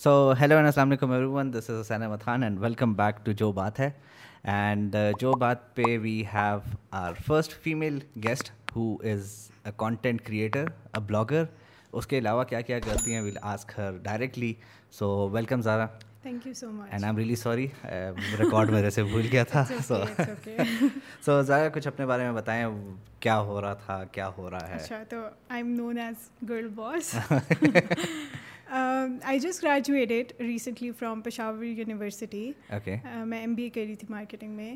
So hello and السلام علیکم everyone this is Hussain Ahmed Khan and welcome back to جو بات ہے اینڈ جو بات پہ we have our first female guest who is a content creator a blogger اس کے علاوہ کیا کیا کرتی ہیں we'll ask her directly so welcome Zara thank you so much and I am really sorry record میرے سے بھول گیا تھا سو سو ذرا کچھ اپنے بارے میں بتائیں کیا ہو رہا تھا کیا ہو رہا ہے اچھا تو I am known as girl boss I just graduated recently from Peshawar university میں ایم بی اے کر رہی تھی مارکیٹنگ میں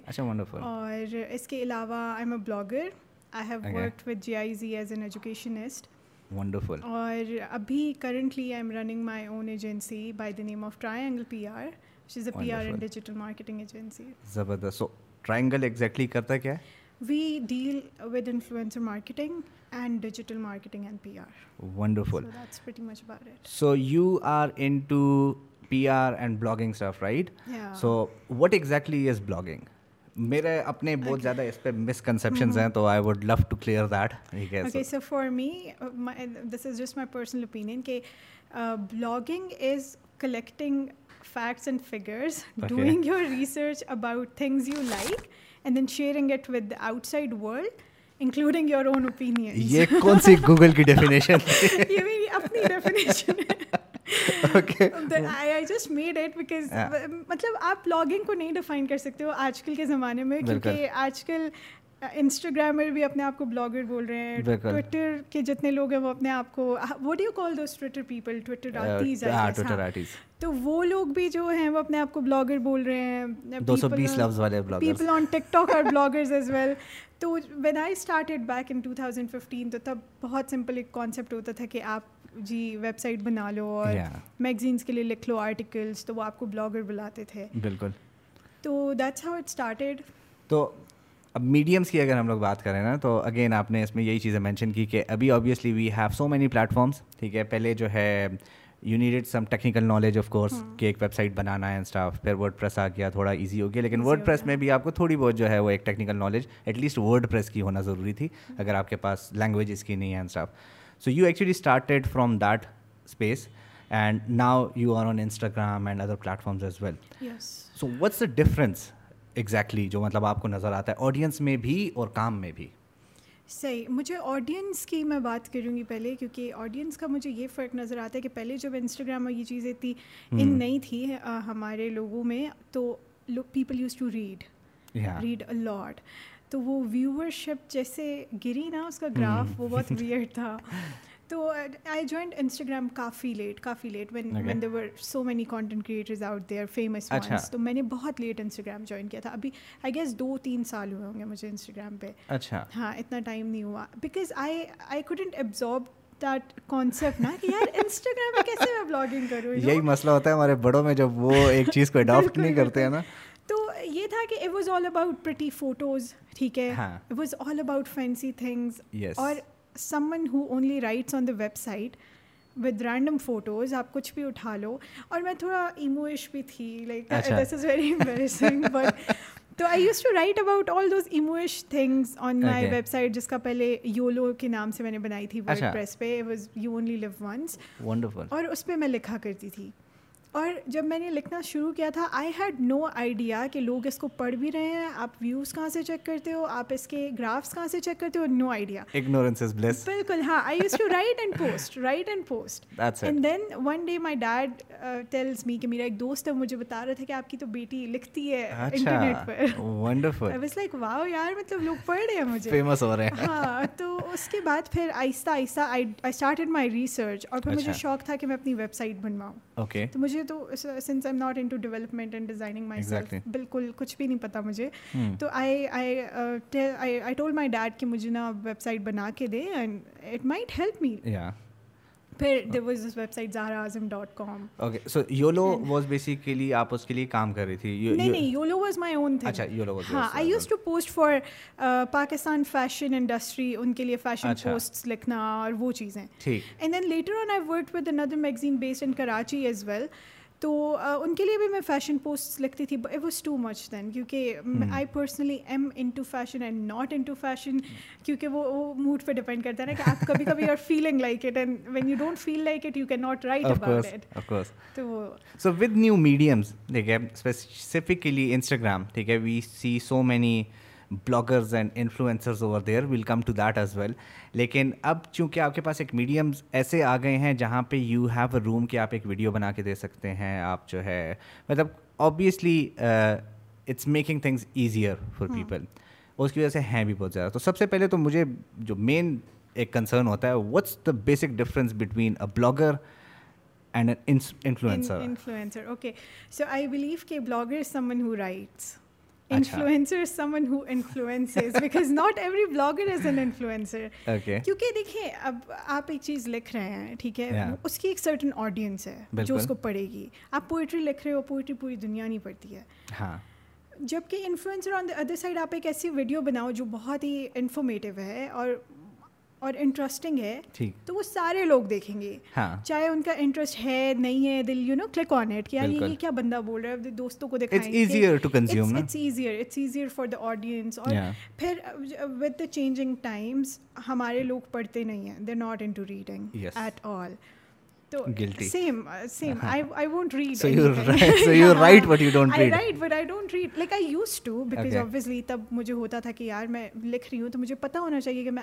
اور اس کے علاوہ I am a blogger I have work with G I Z as an educationist wonderful اور ابھی currently I am running my own agency by the name of Triangle P R which is a P R and digital marketing agency زبردست Triangle exactly کرتا کیا ہے we deal with influencer marketing and digital marketing and P R wonderful so you are into P R and blogging Surf right so what exactly is blogging میرے اپنے بہت زیادہ اس پہ مسکنسیپشنز ہیں تو I would love to clear that okay so for me this is just my personal opinion کہ blogging is collecting facts and figures doing your research about things you like and then sharing it with outside world including your own opinion یہ کون سی Google کی definition یہ میری اپنی definition uh, مطلب آپ بلاگنگ کو نہیں ڈیفائن کر سکتے ہو آج کل کے زمانے میں کیونکہ آج کل انسٹاگرامر بھی اپنے آپ کو بلاگر بول رہے ہیں ٹویٹر کے جتنے لوگ ہیں وہ اپنے آپ کو what you call those Twitter people Twitter تو وہ لوگ بھی جو ہیں وہ اپنے آپ کو بلاگر بول رہے ہیں دو سو بیس لفظ والے people on TikTok are bloggers as well تو when I started back in two thousand fifteen تو تب بہت سمپل ایک کانسیپٹ ہوتا تھا کہ آپ جی ویب سائٹ بنا لو اور میگزینس کے لیے لکھ لو آرٹیکلس تو وہ آپ کو بلاگر بلاتے تھے۔ بالکل۔ تو دیٹس ہاؤ اٹ اسٹارٹیڈ تو اب میڈیمس کی اگر ہم لوگ بات کریں نا تو اگین آپ نے اس میں یہی چیزیں مینشن کی کہ ابھی obviously we have so many platforms ٹھیک ہے پہلے جو ہے you needed some technical knowledge of course کہ ایک ویب سائٹ بنانا ہے انسٹاف پھر ورڈ پریس آ گیا تھوڑا ایزی ہو گیا لیکن ورڈ پریس میں بھی آپ کو تھوڑی بہت جو ہے وہ ایک technical knowledge at least WordPress کی ہونا ضروری تھی اگر آپ کے پاس لینگویج اس کی نہیں ہے انسٹاف so you actually started from that space and now you are on Instagram and other platforms as well so what's the difference exactly exactly, جو مطلب آپ کو نظر آتا ہے آڈینس میں بھی اور کام میں بھی۔ صحیح مجھے آڈینس کی میں بات کروں گی پہلے کیونکہ آڈینس کا مجھے یہ فرق نظر آتا ہے کہ پہلے جب انسٹاگرام اور یہ چیزیں تھیں ان نہیں تھی ہمارے لوگوں میں تو people used to read read a lot تو وہ ویورشپ جیسے گری نا اس کا گراف وہ بہت ویئر تھا۔ تو آئی جوائنڈ انسٹاگرام کافی late coffee late when when they were so many content creators out there famous تو میں نے بہت لیٹ انسٹاگرام جوائن کیا تھا. ابھی آئی گیس دو تین سال ہوئے ہوں گے مجھے انسٹاگرام پہ. اچھا ہاں اتنا ٹائم نہیں ہوا. Because I I couldn't absorb that concept نا کہ یار انسٹاگرام پہ کیسے میں بلاگنگ کروں؟ یہی مسئلہ ہوتا ہے ہمارے بڑوں میں جب وہ ایک چیز کو اڈاپٹ نہیں کرتے ہیں نا۔ تو یہ تھا کہ it was all about pretty photos ٹھیک ہے؟ It was all about fancy things اور someone who only writes on the website with random photos آپ کچھ بھی اٹھا لو اور میں تھوڑا ایموئش بھی تھی like this is very embarrassing but تو I used to write about all those emosh things on my website جس کا پہلے یولو کے نام سے میں نے بنائی تھی ورڈ پریس پہ was you only live once اور اس پہ میں لکھا کرتی تھی اور جب میں نے لکھنا شروع کیا تھا آئی ہیڈ نو آئیڈیا کہ لوگ اس کو پڑھ بھی رہے ہیں۔ آپ ویوز کہاں سے چیک کرتے ہو؟ آپ اس کے گرافس کہاں سے چیک کرتے ہو؟ نو آئیڈیا بالکل ہاں۔ I used to write and post write and post and then one day my dad tells me کہ میرا ایک دوست ہے مجھے بتا رہا تھا کہ آپ کی تو بیٹی لکھتی ہے اچھا، internet per. Wonderful I was like wow یار مطلب لوگ پڑھ رہے ہیں مجھے۔ فیمس ہو رہے ہیں۔ ہاں تو اس کے بعد پھر آہستہ آہستہ آئی اسٹارٹیڈ مائی ریسرچ اور پھر اچھا۔ مجھے شوق تھا کہ میں اپنی ویب سائٹ بنواؤں۔ اوکے تو مجھے تو since I am not into development and designing myself بالکل کچھ بھی نہیں پتا مجھے. Hmm. تو I I tool my dad کہ مجھے نا ویب سائٹ بنا کے دے and it might help me پھر there was this website Zahra Azam dot com okay so YOLO was basically آپ اس کے لیے کام کر رہی تھی نہیں نہیں YOLO was my own thing اچھا یولو واز ہاں I used to post for Pakistan fashion industry ان کے لیے فیشن پوسٹس لکھنا اور وہ چیزیں and then later on I work with another magazine based in Karachi as well تو ان کے لیے بھی میں فیشن پوسٹ لکھتی تھی it was too much then کیونکہ I personally am into fashion and not into fashion کیونکہ وہ موڈ پہ ڈپینڈ کرتا ہے نا کہ آپ کبھی کبھی are feeling like it and when you don't feel like it you can not write about it so with new mediums ٹھیک ہے اسپیسیفکلی انسٹاگرام ٹھیک ہے we see so many bloggers and influencers over there we'll come to that as well لیکن اب چونکہ آپ کے پاس ایک میڈیمز ایسے آ گئے ہیں جہاں پہ یو ہیو اے روم کہ آپ ایک ویڈیو بنا کے دے سکتے ہیں آپ جو ہے مطلب obviously it's making things easier for people اس کی وجہ سے ہیں بھی بہت زیادہ۔ تو سب سے پہلے تو مجھے جو مین ایک کنسرن ہوتا ہے what's the basic difference between a blogger and influencer influencer okay so I believe کہ blogger someone who writes influencer someone who influences because not every blogger is an influencer کیونکہ دیکھیں اب آپ ایک چیز لکھ رہے ہیں ٹھیک ہے اس کی ایک سرٹن آڈینس ہے جو اس کو پڑھے گی آپ پوئٹری لکھ رہے ہو پوئٹری پوری دنیا نہیں پڑھتی ہے ہاں جبکہ influencer on the other side آپ ایک ایسی ویڈیو بناؤ جو بہت ہی انفارمیٹیو ہے اور اور انٹرسٹنگ ہے تو وہ سارے لوگ دیکھیں گے۔ چاہے ان کا انٹرسٹ ہے نہیں ہے دل you know click on it کہ یہ کیا بندہ بول رہا ہے دوستوں کو دکھائیں ایزیئر فار دا آڈینس اور پھر ود دا چینجنگ ٹائمس ہمارے لوگ پڑھتے نہیں ہیں they not into reading at all تو same same I won't read right but you don't read right but I don't read like I used to because obviously تب مجھے ہوتا تھا کہ یار میں لکھ رہی ہوں تو مجھے پتا ہونا چاہیے کہ میں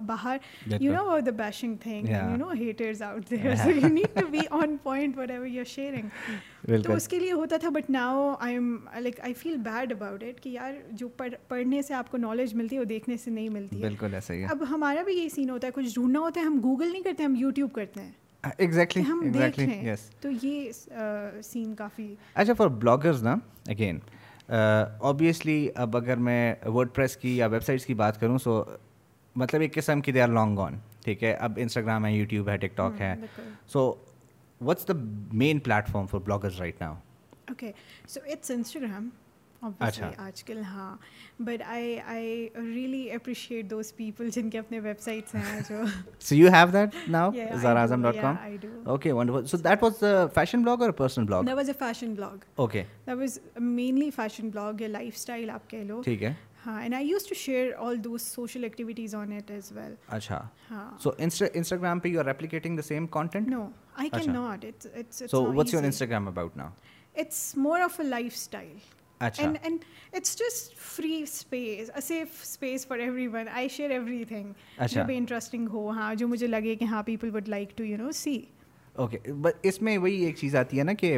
باہر you know the bashing thing you know haters out there so you need to be on point whatever you are sharing تو اس کے لیے ہوتا تھا but now I am like I feel bad about it کہ یار جو پڑھنے سے آپ کو نالج ملتی ہے وہ دیکھنے سے نہیں ملتی ہے بالکل ایسا ہی اب ہمارا بھی یہ سین ہوتا ہے کچھ ڈھونڈنا ہوتا ہے ہم گوگل نہیں کرتے ہم یوٹیوب کرتے ہیں ایگزیکٹلی رہے ہیں تو یہ سین کافی۔ اچھا فار بلاگرز نا اگین اوبیسلی اب اگر میں ورڈ پریس کی یا ویب سائٹس کی بات کروں سو مطلب ایک قسم کی دے آر لانگ آن ٹھیک ہے؟ اب انسٹاگرام ہے یوٹیوب ہے ٹک ٹاک ہے۔ So what's the main platform for bloggers right now okay so it's Instagram آج کل ہاں۔ But I I really appreciate those people جن کے اپنے ویب سائٹس ہیں جو so you have that now Zara Azam dot com okay wonderful so that was fashion blog اور personal blog that was a fashion blog okay that was mainly fashion blog یا lifestyle آپ کہہ لو ٹھیک ہے ہاں and I used to share all those social activities on it as well اچھا ہاں سو انسٹاگرام پہ you are replicating the same content no I can not it's so what's your Instagram about now it's more of a lifestyle and and it's just free space safe space for everyone I share everything جو بھی interesting ہو ہاں جو مجھے لگے کہ ہاں people would like to you know see okay but اس میں وہی ایک چیز آتی ہے نا کہ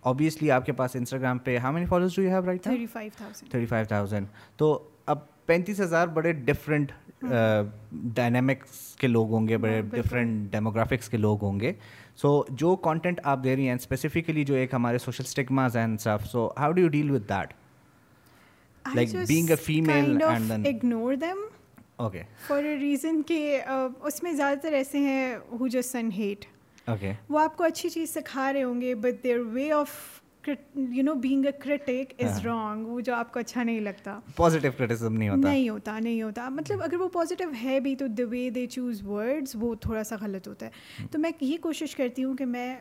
اوبیسلی آپ کے پاس انسٹاگرام پہ how many followers do you have right thirty five thousand thirty five thousand تو اب پینتیس ہزار بڑے ڈفرینٹ ڈائنامکس کے لوگ ہوں گے بڑے ڈفرینٹ ڈیموگرافکس کے لوگ ہوں گے سو جو کانٹینٹ آپ دے رہی ہیں اسپیسیفکلی جو ایک ہمارے social stigmas and stuff so how do you deal with that like being a female ignore them okay for a reason کہ اس میں زیادہ تر ایسے ہیں who just send hate okay وہ آپ کو اچھی چیز سکھا رہے ہوں گے but their way of you know being a critic is wrong وہ جو آپ کو اچھا نہیں لگتا. پازیٹیو کرٹیسم نہیں ہوتا. نہیں ہوتا نہیں ہوتا. مطلب اگر وہ پازیٹیو ہے بھی تو the way they choose words وہ تھوڑا سا غلط ہوتا ہے. تو میں یہ کوشش کرتی ہوں کہ میں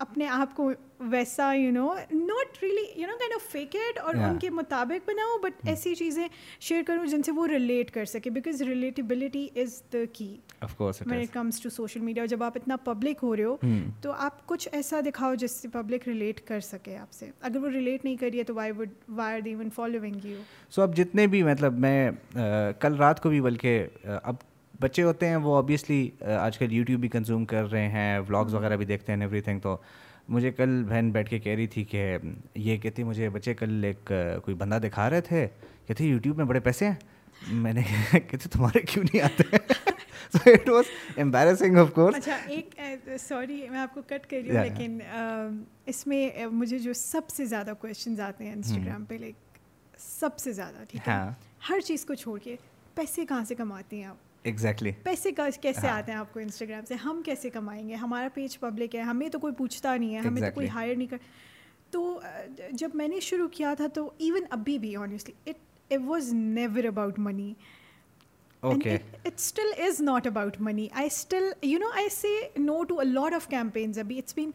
اپنے آپ کو ویسا you know not really you know kind of fake it اور ان کے مطابق بناؤ بٹ ایسی چیزیں شیئر کروں جن سے وہ ریلیٹ کر سکے because relatability is the key when it comes to social media جب آپ اتنا پبلک ہو رہے ہو تو آپ کچھ ایسا دکھاؤ جس سے پبلک ریلیٹ کر سکے آپ سے. اگر وہ ریلیٹ نہیں کریے تو why would why are even following you so اب جتنے بھی مطلب میں کل رات کو بھی بلکہ اب بچے ہوتے ہیں وہ آبویسلی آج کل یوٹیوب بھی کنزیوم کر رہے ہیں ولاگز وغیرہ بھی دیکھتے ہیں ایوری تھنگ تو مجھے کل بہن بیٹھ کے کہہ رہی تھی کہ یہ کہتی مجھے بچے کل ایک کوئی بندہ دکھا رہے تھے کہتے یوٹیوب میں بڑے پیسے ہیں؟ میں نے کہتے تمہارے کیوں نہیں آتے؟ So it was embarrassing of course اچھا ایک سوری میں آپ کو کٹ کر رہی ہوں لیکن اس میں مجھے جو سب سے زیادہ کویشچنز آتے ہیں انسٹاگرام پہ لائک سب سے زیادہ ٹھیک ہے؟ ہر چیز کو چھوڑ کے پیسے کہاں سے کماتے ہیں آپ؟ ایگزیکٹلی پیسے کیسے آتے ہیں آپ کو انسٹاگرام سے؟ ہم کیسے کمائیں گے؟ ہمارا پیج پبلک ہے ہمیں تو کوئی پوچھتا نہیں ہے ہمیں تو کوئی ہائر نہیں کر تو جب میں نے شروع کیا تھا تو ایون ابھی بھی honestly it it was never about money Okay. And it, it still is not about money. I still, you know, I say no to a lot of campaigns. Abhi, it's been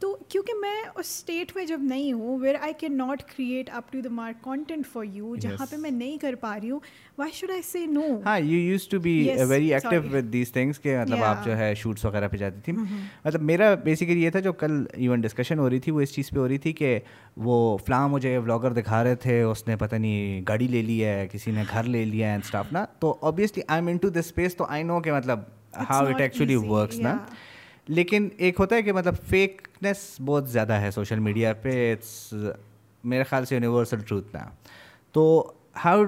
تو کیونکہ میں اس state میں جب نہیں ہوں where I can not create up to the mark content for you جہاں پہ میں نہیں کر پا رہی ہوں why should I say no ہاں you used to be very active with these things کہ مطلب آپ جو ہے شوٹس وغیرہ پہ جاتی تھی mm-hmm. مطلب میرا بیسیکلی یہ تھا جو کل ایون ڈسکشن ہو رہی تھی وہ اس چیز پہ ہو رہی تھی کہ وہ فلاں مجھے بلاگر دکھا رہے تھے اس نے پتہ نہیں گاڑی لے لی ہے کسی نے گھر لے لیا ہے اینڈ اسٹاف نا. تو obviously I am into this space تو آئی نو کہ مطلب ہاؤ اٹ ایکچولی ورکس نا. لیکن ایک ہوتا ہے کہ مطلب فیکنیس بہت زیادہ ہے سوشل میڈیا پہ اٹس میرے خیال سے یونیورسل ٹروتھ نا۔ تو how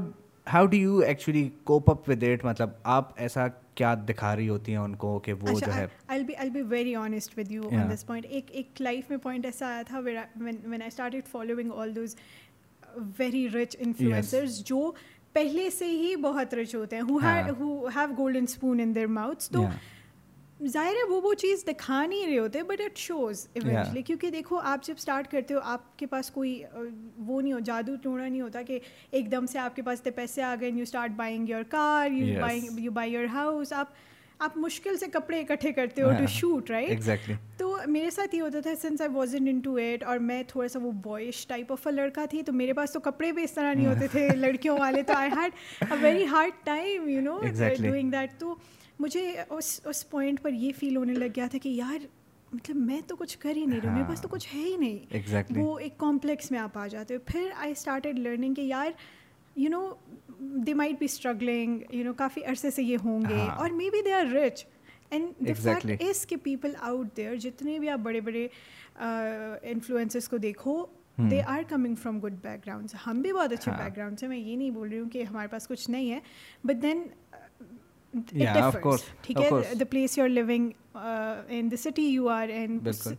how do you actually cope up with it مطلب آپ ایسا کیا دکھا رہی ہوتی ہیں ان کو کہ وہ جو ہے؟ Very honest with you on this point ایک ایک لائف میں پوائنٹ ایسا آیا تھا when I start following all those very rich influencers جو پہلے سے ہی بہت رچ ہوتے ہیں who have golden spoon in their mouth تو ظاہر ہے وہ وہ چیز دکھا نہیں رہے ہوتے بٹ اٹ شوز ایونچلی کیونکہ دیکھو آپ جب اسٹارٹ کرتے ہو آپ کے پاس کوئی وہ نہیں ہو جادو ٹوڑا نہیں ہوتا کہ ایک دم سے آپ کے پاس اتنے پیسے آ گئے you start buying your car you buying you buy your house آپ آپ مشکل سے کپڑے اکٹھے کرتے ہو ٹو شوٹ رائٹ تو میرے ساتھ یہ ہوتا تھا since I was into it اور میں تھوڑا سا وہ بوائش ٹائپ آف اے لڑکا تھی تو میرے پاس تو کپڑے بھی اس طرح نہیں ہوتے تھے لڑکیوں والے تو I had a very hard time you know doing that تو مجھے اس اس پوائنٹ پر یہ فیل ہونے لگ گیا تھا کہ یار مطلب میں تو کچھ کر ہی نہیں رہی میرے پاس تو ہاں۔ کچھ ہے ہی نہیں۔ وہ ایک کمپلیکس میں آپ آ جاتے ہو۔ پھر آئی اسٹارٹیڈ لرننگ کہ یار you know they might be struggling you know کافی عرصے سے یہ ہوں گے ہاں۔ اور maybe they are rich and اس کے پیپل آؤٹ دیئر جتنے بھی آپ بڑے بڑے انفلوئنسز کو دیکھو they are coming from good backgrounds ہم بھی بہت اچھے ہاں۔ بیک گراؤنڈس ہیں۔ میں یہ نہیں بول رہی ہوں کہ ہمارے پاس کچھ نہیں ہے۔ But then place you are city you are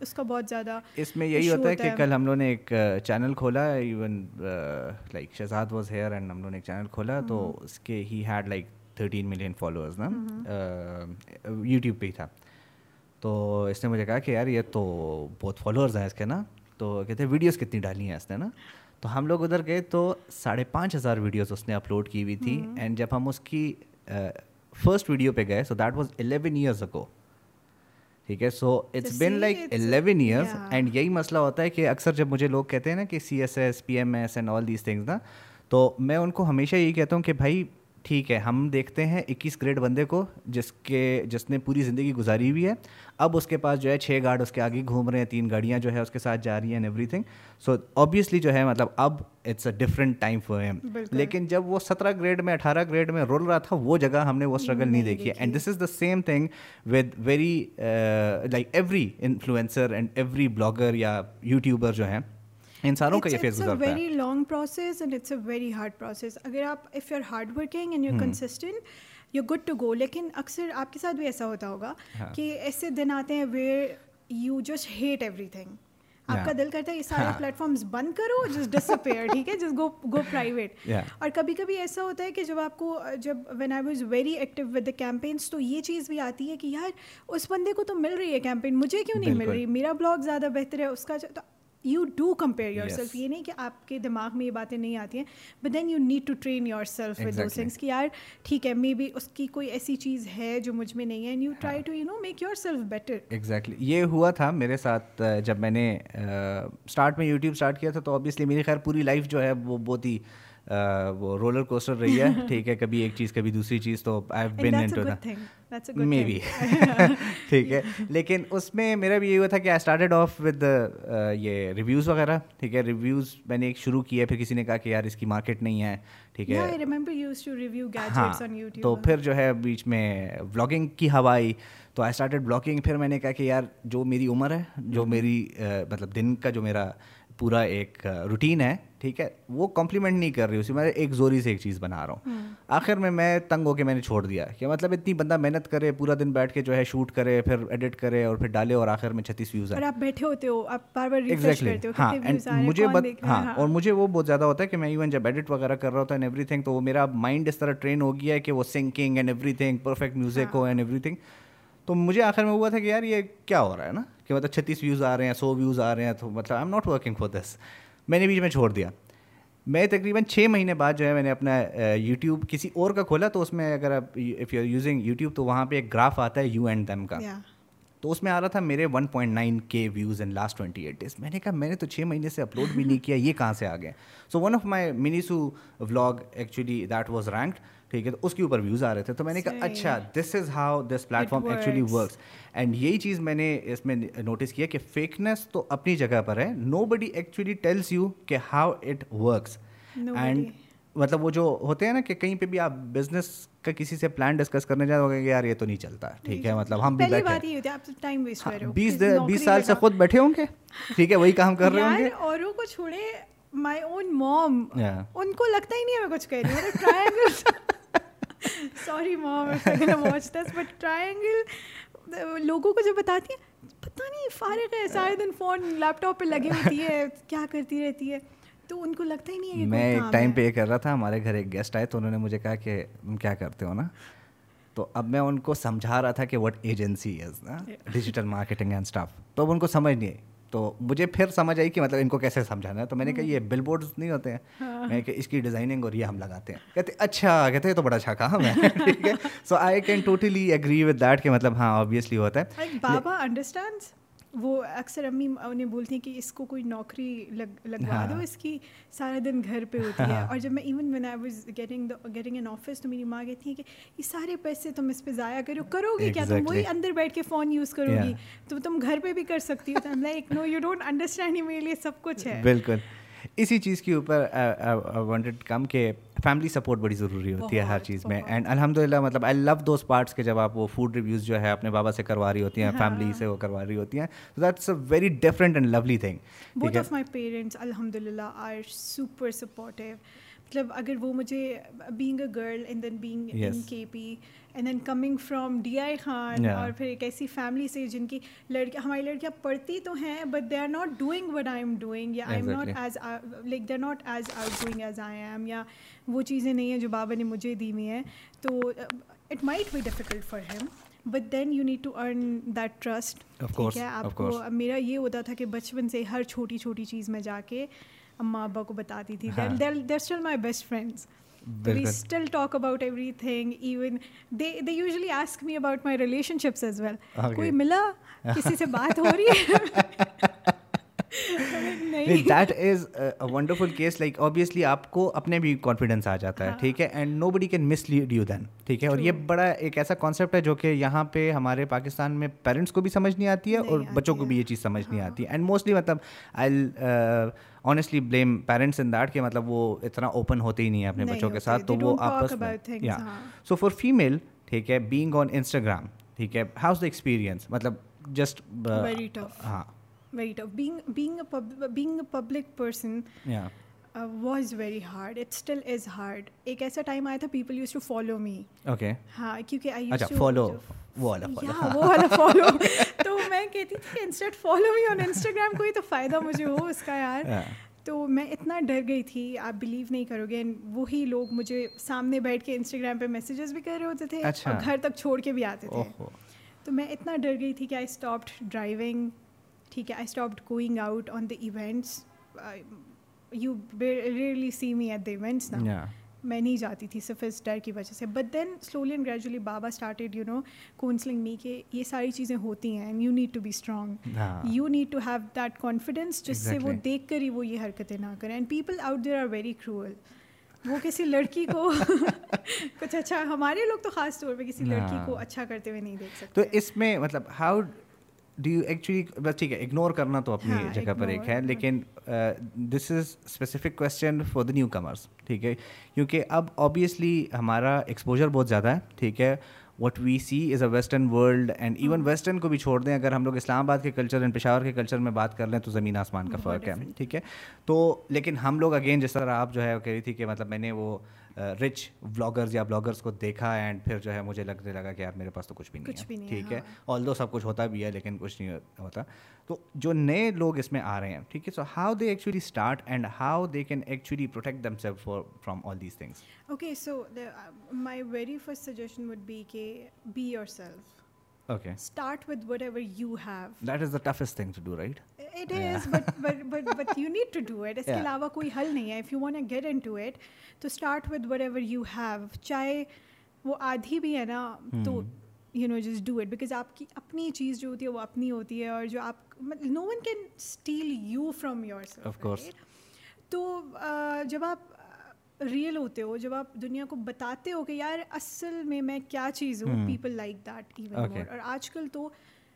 اس کا بہت زیادہ اس میں یہی ہوتا ہے کہ کل ہم لوگوں نے ایک چینل کھولا even like Shahzad was here and ہم لوگوں نے ایک چینل کھولا تو اس کے ہی had like thirteen million followers نا یوٹیوب پہ ہی تھا تو اس نے مجھے کہا کہ یار یہ تو بہت فالوورز ہیں اس کے نا تو کہتے ہیں ویڈیوز کتنی ڈالی ہیں اس نے نا تو ہم لوگ ادھر گئے تو ساڑھے پانچ ہزار ویڈیوز اس نے اپلوڈ کی ہوئی تھی اینڈ جب ہم اس کی فرسٹ ویڈیو پہ گئے so that was eleven years ago ٹھیک ہے so it's been like eleven years and یہی مسئلہ ہوتا ہے کہ اکثر جب مجھے لوگ کہتے ہیں نا کہ C S S P M S and all these things نا تو میں ان کو ہمیشہ یہی کہتا ہوں کہ بھائی ٹھیک ہے ہم دیکھتے ہیں اکیس گریڈ بندے کو جس کے جس نے پوری زندگی گزاری ہوئی ہے۔ اب اس کے پاس جو ہے چھ گارڈ اس کے آگے گھوم رہے ہیں تین گاڑیاں جو ہے اس کے ساتھ جا رہی ہیں and every thing so obviously جو ہے مطلب اب it's a different time for am لیکن جب وہ سترہ گریڈ میں اٹھارہ گریڈ میں رول رہا تھا وہ جگہ ہم نے وہ اسٹرگل نہیں دیکھی۔ ہے and this is the same thing with very like every influencer and every blogger یا یوٹیوبر جو ہیں۔ انسانوں کا یہ فیز گزرتا ہے۔ Very long process and it's a very hard process اگر آپ if you are hard working and you consistent you good to go لیکن اکثر آپ کے ساتھ بھی ایسا ہوتا ہوگا ہاں۔ کہ ایسے دن آتے ہیں where you just hate everything آپ ہاں۔ کا دل کرتا ہے یہ سارے ہاں۔ پلیٹ فارمس بند کرو جس ڈس اپیئر ٹھیک ہے؟ جس گو گو پرائیویٹ اور کبھی کبھی ایسا ہوتا ہے کہ جب آپ کو جب when I was very active with the campaigns تو یہ چیز بھی آتی ہے کہ یار اس بندے کو تو مل رہی ہے کیمپین مجھے کیوں نہیں مل رہی؟ میرا بلاگ زیادہ بہتر ہے اس کا تو you do compare yourself یہ نہیں کہ آپ کے دماغ میں یہ باتیں نہیں آتی ہیں but then you need to train yourself with two things کہ یار ٹھیک ہے مے بی اس کی کوئی ایسی چیز ہے جو مجھ میں نہیں ہے and you try to you know make yourself better exactly یہ ہوا تھا میرے ساتھ جب میں نے اسٹارٹ میں یوٹیوب اسٹارٹ کیا تھا تو آبویسلی میری خیر پوری لائف جو ہے وہ بہت ہی وہ رولر کوسٹر رہی ہے ٹھیک ہے کبھی ایک چیز کبھی دوسری چیز تو آئی انٹو مے بی ٹھیک ہے لیکن اس میں میرا بھی یہ ہوا تھا کہ آئی اسٹارٹیڈ آف ود یہ ریویوز وغیرہ ٹھیک ہے ریویوز میں نے ایک شروع کیا پھر کسی نے کہا کہ یار اس کی مارکیٹ نہیں ہے ٹھیک ہے۔ ہاں، تو پھر جو ہے بیچ میں بلاگنگ کی ہوا آئی تو آئی اسٹارٹیڈ بلاگنگ پھر میں نے کہا کہ یار جو میری عمر ہے جو میری مطلب دن کا جو میرا پورا ایک روٹین ہے ٹھیک ہے؟ وہ کمپلیمنٹ نہیں کر رہی اسے میں ایک زوری سے ایک چیز بنا رہا ہوں۔ ہاں۔ آخر میں میں تنگ ہو کے میں نے چھوڑ دیا۔ کہ مطلب اتنی بندہ محنت کرے پورا دن بیٹھ کے جو ہے شوٹ کرے پھر ایڈٹ کرے اور پھر ڈالے اور آخر میں چھتیس ویوز آئے۔ آپ بیٹھے ہوتے ہو آپ بار بار ایگزیکٹلی ہاں مجھے ہاں،, ہاں اور مجھے وہ بہت زیادہ ہوتا ہے کہ میں ایون جب ایڈٹ وغیرہ کر رہا ہوتا اینڈ ایوری تھنگ تو وہ میرا مائنڈ اس طرح ٹرین ہو گیا ہے کہ وہ syncing and everything perfect music who and every thing تو مجھے آخر میں ہوا تھا کہ یار یہ کیا ہو رہا ہے نا؟ کہ مطلب چھتیس ویوز آ رہے ہیں سو ویوز آ رہے ہیں تو مطلب I am not working for this میں نے بیچ میں چھوڑ دیا۔ میں تقریباً چھ مہینے بعد جو ہے میں نے اپنا یوٹیوب کسی اور کا کھولا تو اس میں اگر آپ if you are using YouTube تو وہاں پہ ایک گراف آتا ہے یو اینڈ دیم کا۔ تو اس میں آ رہا تھا میرے ون پوائنٹ نائن کے views in last twenty eight days میں نے کہا میں نے تو چھ مہینے سے اپلوڈ بھی نہیں کیا یہ کہاں سے آ گیا؟ So one of my منیسو vlog actually that was ranked ٹھیک ہے تو اس کے اوپر ویوز آ رہے تھے۔ تو میں نے کہا اچھا this is how this platform actually works and یہی چیز میں نے اس میں نوٹس کیا کہ فیکنیس تو اپنی جگہ پر ہے۔ Nobody actually tells you کہ ہاؤ اٹ ورکس اینڈ مطلب وہ جو ہوتے ہیں نا کہ کہیں پہ بھی آپ بزنس کا کسی سے پلان ڈسکس کرنے جائیں گے یار یہ تو نہیں چلتا۔ ٹھیک ہے مطلب ہم بھی بیٹھے۔ بیس بیس سال سے خود بیٹھے ہوں گے۔ ٹھیک ہے وہی کام کر رہے ہوں گے۔ اوروں کو چھوڑے مائی اون موم ان کو لگتا ہی نہیں ہے میں کچھ کہہ رہی ہوں۔ Sorry mom watch this but triangle لوگوں کو جو بتاتی ہے پتہ نہیں فارغ ہے سارے دن فون لیپ ٹاپ پہ لگی ہوتی ہے کیا کرتی رہتی ہے تو ان کو لگتا ہی نہیں ہے میں ایک ٹائم پہ یہ کر رہا تھا ہمارے گھر ایک گیسٹ آئے تو انہوں نے مجھے کہا کہ تم کیا کرتے ہو نا؟ تو اب میں ان کو سمجھا رہا تھا کہ وٹ ایجنسی از نا؟ ڈیجیٹل مارکیٹنگ اینڈ اسٹاف تو اب ان کو سمجھ نہیں آئی۔ تو مجھے پھر سمجھ آئی کہ مطلب ان کو کیسے سمجھانا ہے۔ تو میں نے کہا یہ بل بورڈز نہیں ہوتے ہیں۔ ہاں۔ میں کہ اس کی ڈیزائننگ اور یہ ہم لگاتے ہیں۔ کہتے اچھا کہتے ہیں تو بڑا اچھا کام ہے ٹھیک ہے۔ So I can totally agree with that کہ مطلب ہاں آبویسلی ہوتا ہے۔ بابا انڈرسٹینڈس وہ اکثر امی انہیں بولتی ہیں کہ اس کو کوئی نوکری لگ لگوا دو ہاں۔ اس کی سارا دن گھر پہ ہوتی ہے۔ ہاں۔ اور جب میں even when I was getting getting an office تو میری ماں کہتی ہیں کہ یہ سارے پیسے تم اس پہ ضائع کرو۔ کرو گی کیا؟ تم وہی اندر بیٹھ کے فون یوز کرو گی۔ تو تم گھر پہ بھی کر سکتی ہو۔ Like no you don't understand میرے لیے سب کچھ ہے۔ بالکل۔ اسی چیز کے اوپر وانٹیڈ کم کہ فیملی سپورٹ بڑی ضروری ہوتی ہے ہر چیز میں. اینڈ الحمد للہ مطلب آئی لو دوز پارٹس کے جب آپ وہ فوڈ ریویوز جو ہے اپنے بابا سے کروا رہی ہوتی ہیں فیملی ہاں۔ سے وہ کروا رہی ہوتی ہیں. تو that's a very different and lovely thing both of my parents الحمد للہ آر سپر سپورٹیو مطلب اگر وہ مجھے being a girl and then being in K P and then coming from D I Khan اور پھر ایک ایسی فیملی سے جن کی لڑکیاں ہماری لڑکیاں پڑھتی تو ہیں but they are not doing what I am doing یا I am not as like they are not as outdoing as I am یا وہ چیزیں نہیں ہیں جو بابا نے مجھے دی ہوئی ہیں. تو it might be difficult for him but then you need to earn that trust ٹھیک ہے؟ آپ کو میرا یہ ہوتا تھا کہ بچپن سے ہر چھوٹی چھوٹی چیز میں جا کے اماں ابا کو بتاتی تھی. Still my best friends we still talk about everything even they they usually ask me about my relationships as well کوئی ملا کسی سے بات ہو رہی ہے that is wonderful case like obviously آپ کو اپنے بھی کانفیڈینس آ جاتا ہے ٹھیک ہے and nobody can mislead you then ٹھیک ہے اور یہ بڑا ایک ایسا کانسیپٹ ہے جو کہ یہاں پہ ہمارے پاکستان میں پیرنٹس کو بھی سمجھ نہیں آتی ہے اور بچوں کو بھی یہ چیز سمجھ نہیں آتی ہے اینڈ موسٹلی مطلب I honestly blame parents in that کہ مطلب وہ اتنا اوپن ہوتے ہی نہیں ہیں اپنے بچوں کے ساتھ تو وہ آپس میں سو فار فیمیل ٹھیک ہے بینگ آن انسٹاگرام ٹھیک ہے ہاؤز دا ایکسپیرئنس مطلب جسٹ ہاں very tough being a public person was very hard it still is hard ایک ایسا ٹائم آیا تھا people used to follow me okay ہاں کیونکہ آئی یوز فالو وہ والا فالو تو میں کہتی تھی کہ فالو می آن انسٹاگرام کوئی تو فائدہ مجھے ہو اس کا یار. تو میں اتنا ڈر گئی تھی آپ بلیو نہیں کرو گے. وہی لوگ مجھے سامنے بیٹھ کے انسٹاگرام پہ میسیجز بھی کر رہے ہوتے تھے اور گھر تک چھوڑ کے بھی آتے تھے. تو میں اتنا ڈر گئی تھی کہ آئی اسٹاپڈ ڈرائیونگ ٹھیک ہے I stopped going out on the events you rarely see me at the events نا میں نہیں جاتی تھی صرف اس ڈر کی وجہ سے۔ But then slowly and gradually بابا started you know counselling me کہ یہ ساری چیزیں ہوتی ہیں and you need to be strong you need to have that confidence جس سے وہ دیکھ کر ہی وہ یہ حرکتیں نہ کریں۔ And people out there are very cruel وہ کسی لڑکی کو کچھ اچھا ہمارے لوگ تو خاص طور پہ کسی لڑکی کو اچھا کرتے ہوئے نہیں دیکھ سکتے۔ تو اس میں مطلب ہاؤ ڈو یو ایکچولی بس ٹھیک ہے اگنور کرنا تو اپنی جگہ پر ایک ہے لیکن this is specific question for the newcomers ٹھیک ہے کیونکہ اب اوبیسلی ہمارا ایکسپوجر بہت زیادہ ہے ٹھیک ہے what we see is a western world and even western کو بھی چھوڑ دیں اگر ہم لوگ اسلام آباد کے کلچر اینڈ پشاور کے کلچر میں بات کر لیں تو زمین آسمان کا فرق ہے ٹھیک ہے تو لیکن ہم لوگ اگین جس طرح آپ جو ہے کہہ رہی تھی کہ مطلب میں نے وہ رچ بلاگرز یا بلاگرس کو دیکھا اینڈ پھر جو ہے مجھے لگنے لگا کہ یار میرے پاس تو کچھ بھی نہیں ہے۔ ٹھیک ہے؟ آل دو سب کچھ ہوتا بھی ہے لیکن کچھ نہیں ہوتا۔ تو جو نئے لوگ اس میں آ رہے ہیں ٹھیک ہے؟ So how they actually start and how they can actually protect them self from all these things okay so my very first suggestion would be کہ be yourself Okay. Start with whatever you have. That is the toughest thing to do, right? It yeah. but, but, but, but you need to do it. کوئی حل نہیں ہے if you to get تو آدھی بھی ہے نا تو آپ کی اپنی چیز جو ہوتی ہے وہ اپنی ہوتی ہے اور جو آپ no one can steal you from your تو جب آپ ریئل ہوتے ہو جب آپ دنیا کو بتاتے ہو کہ یار اصل میں میں کیا چیز ہوں پیپل لائک دیٹ ایون اور آج کل تو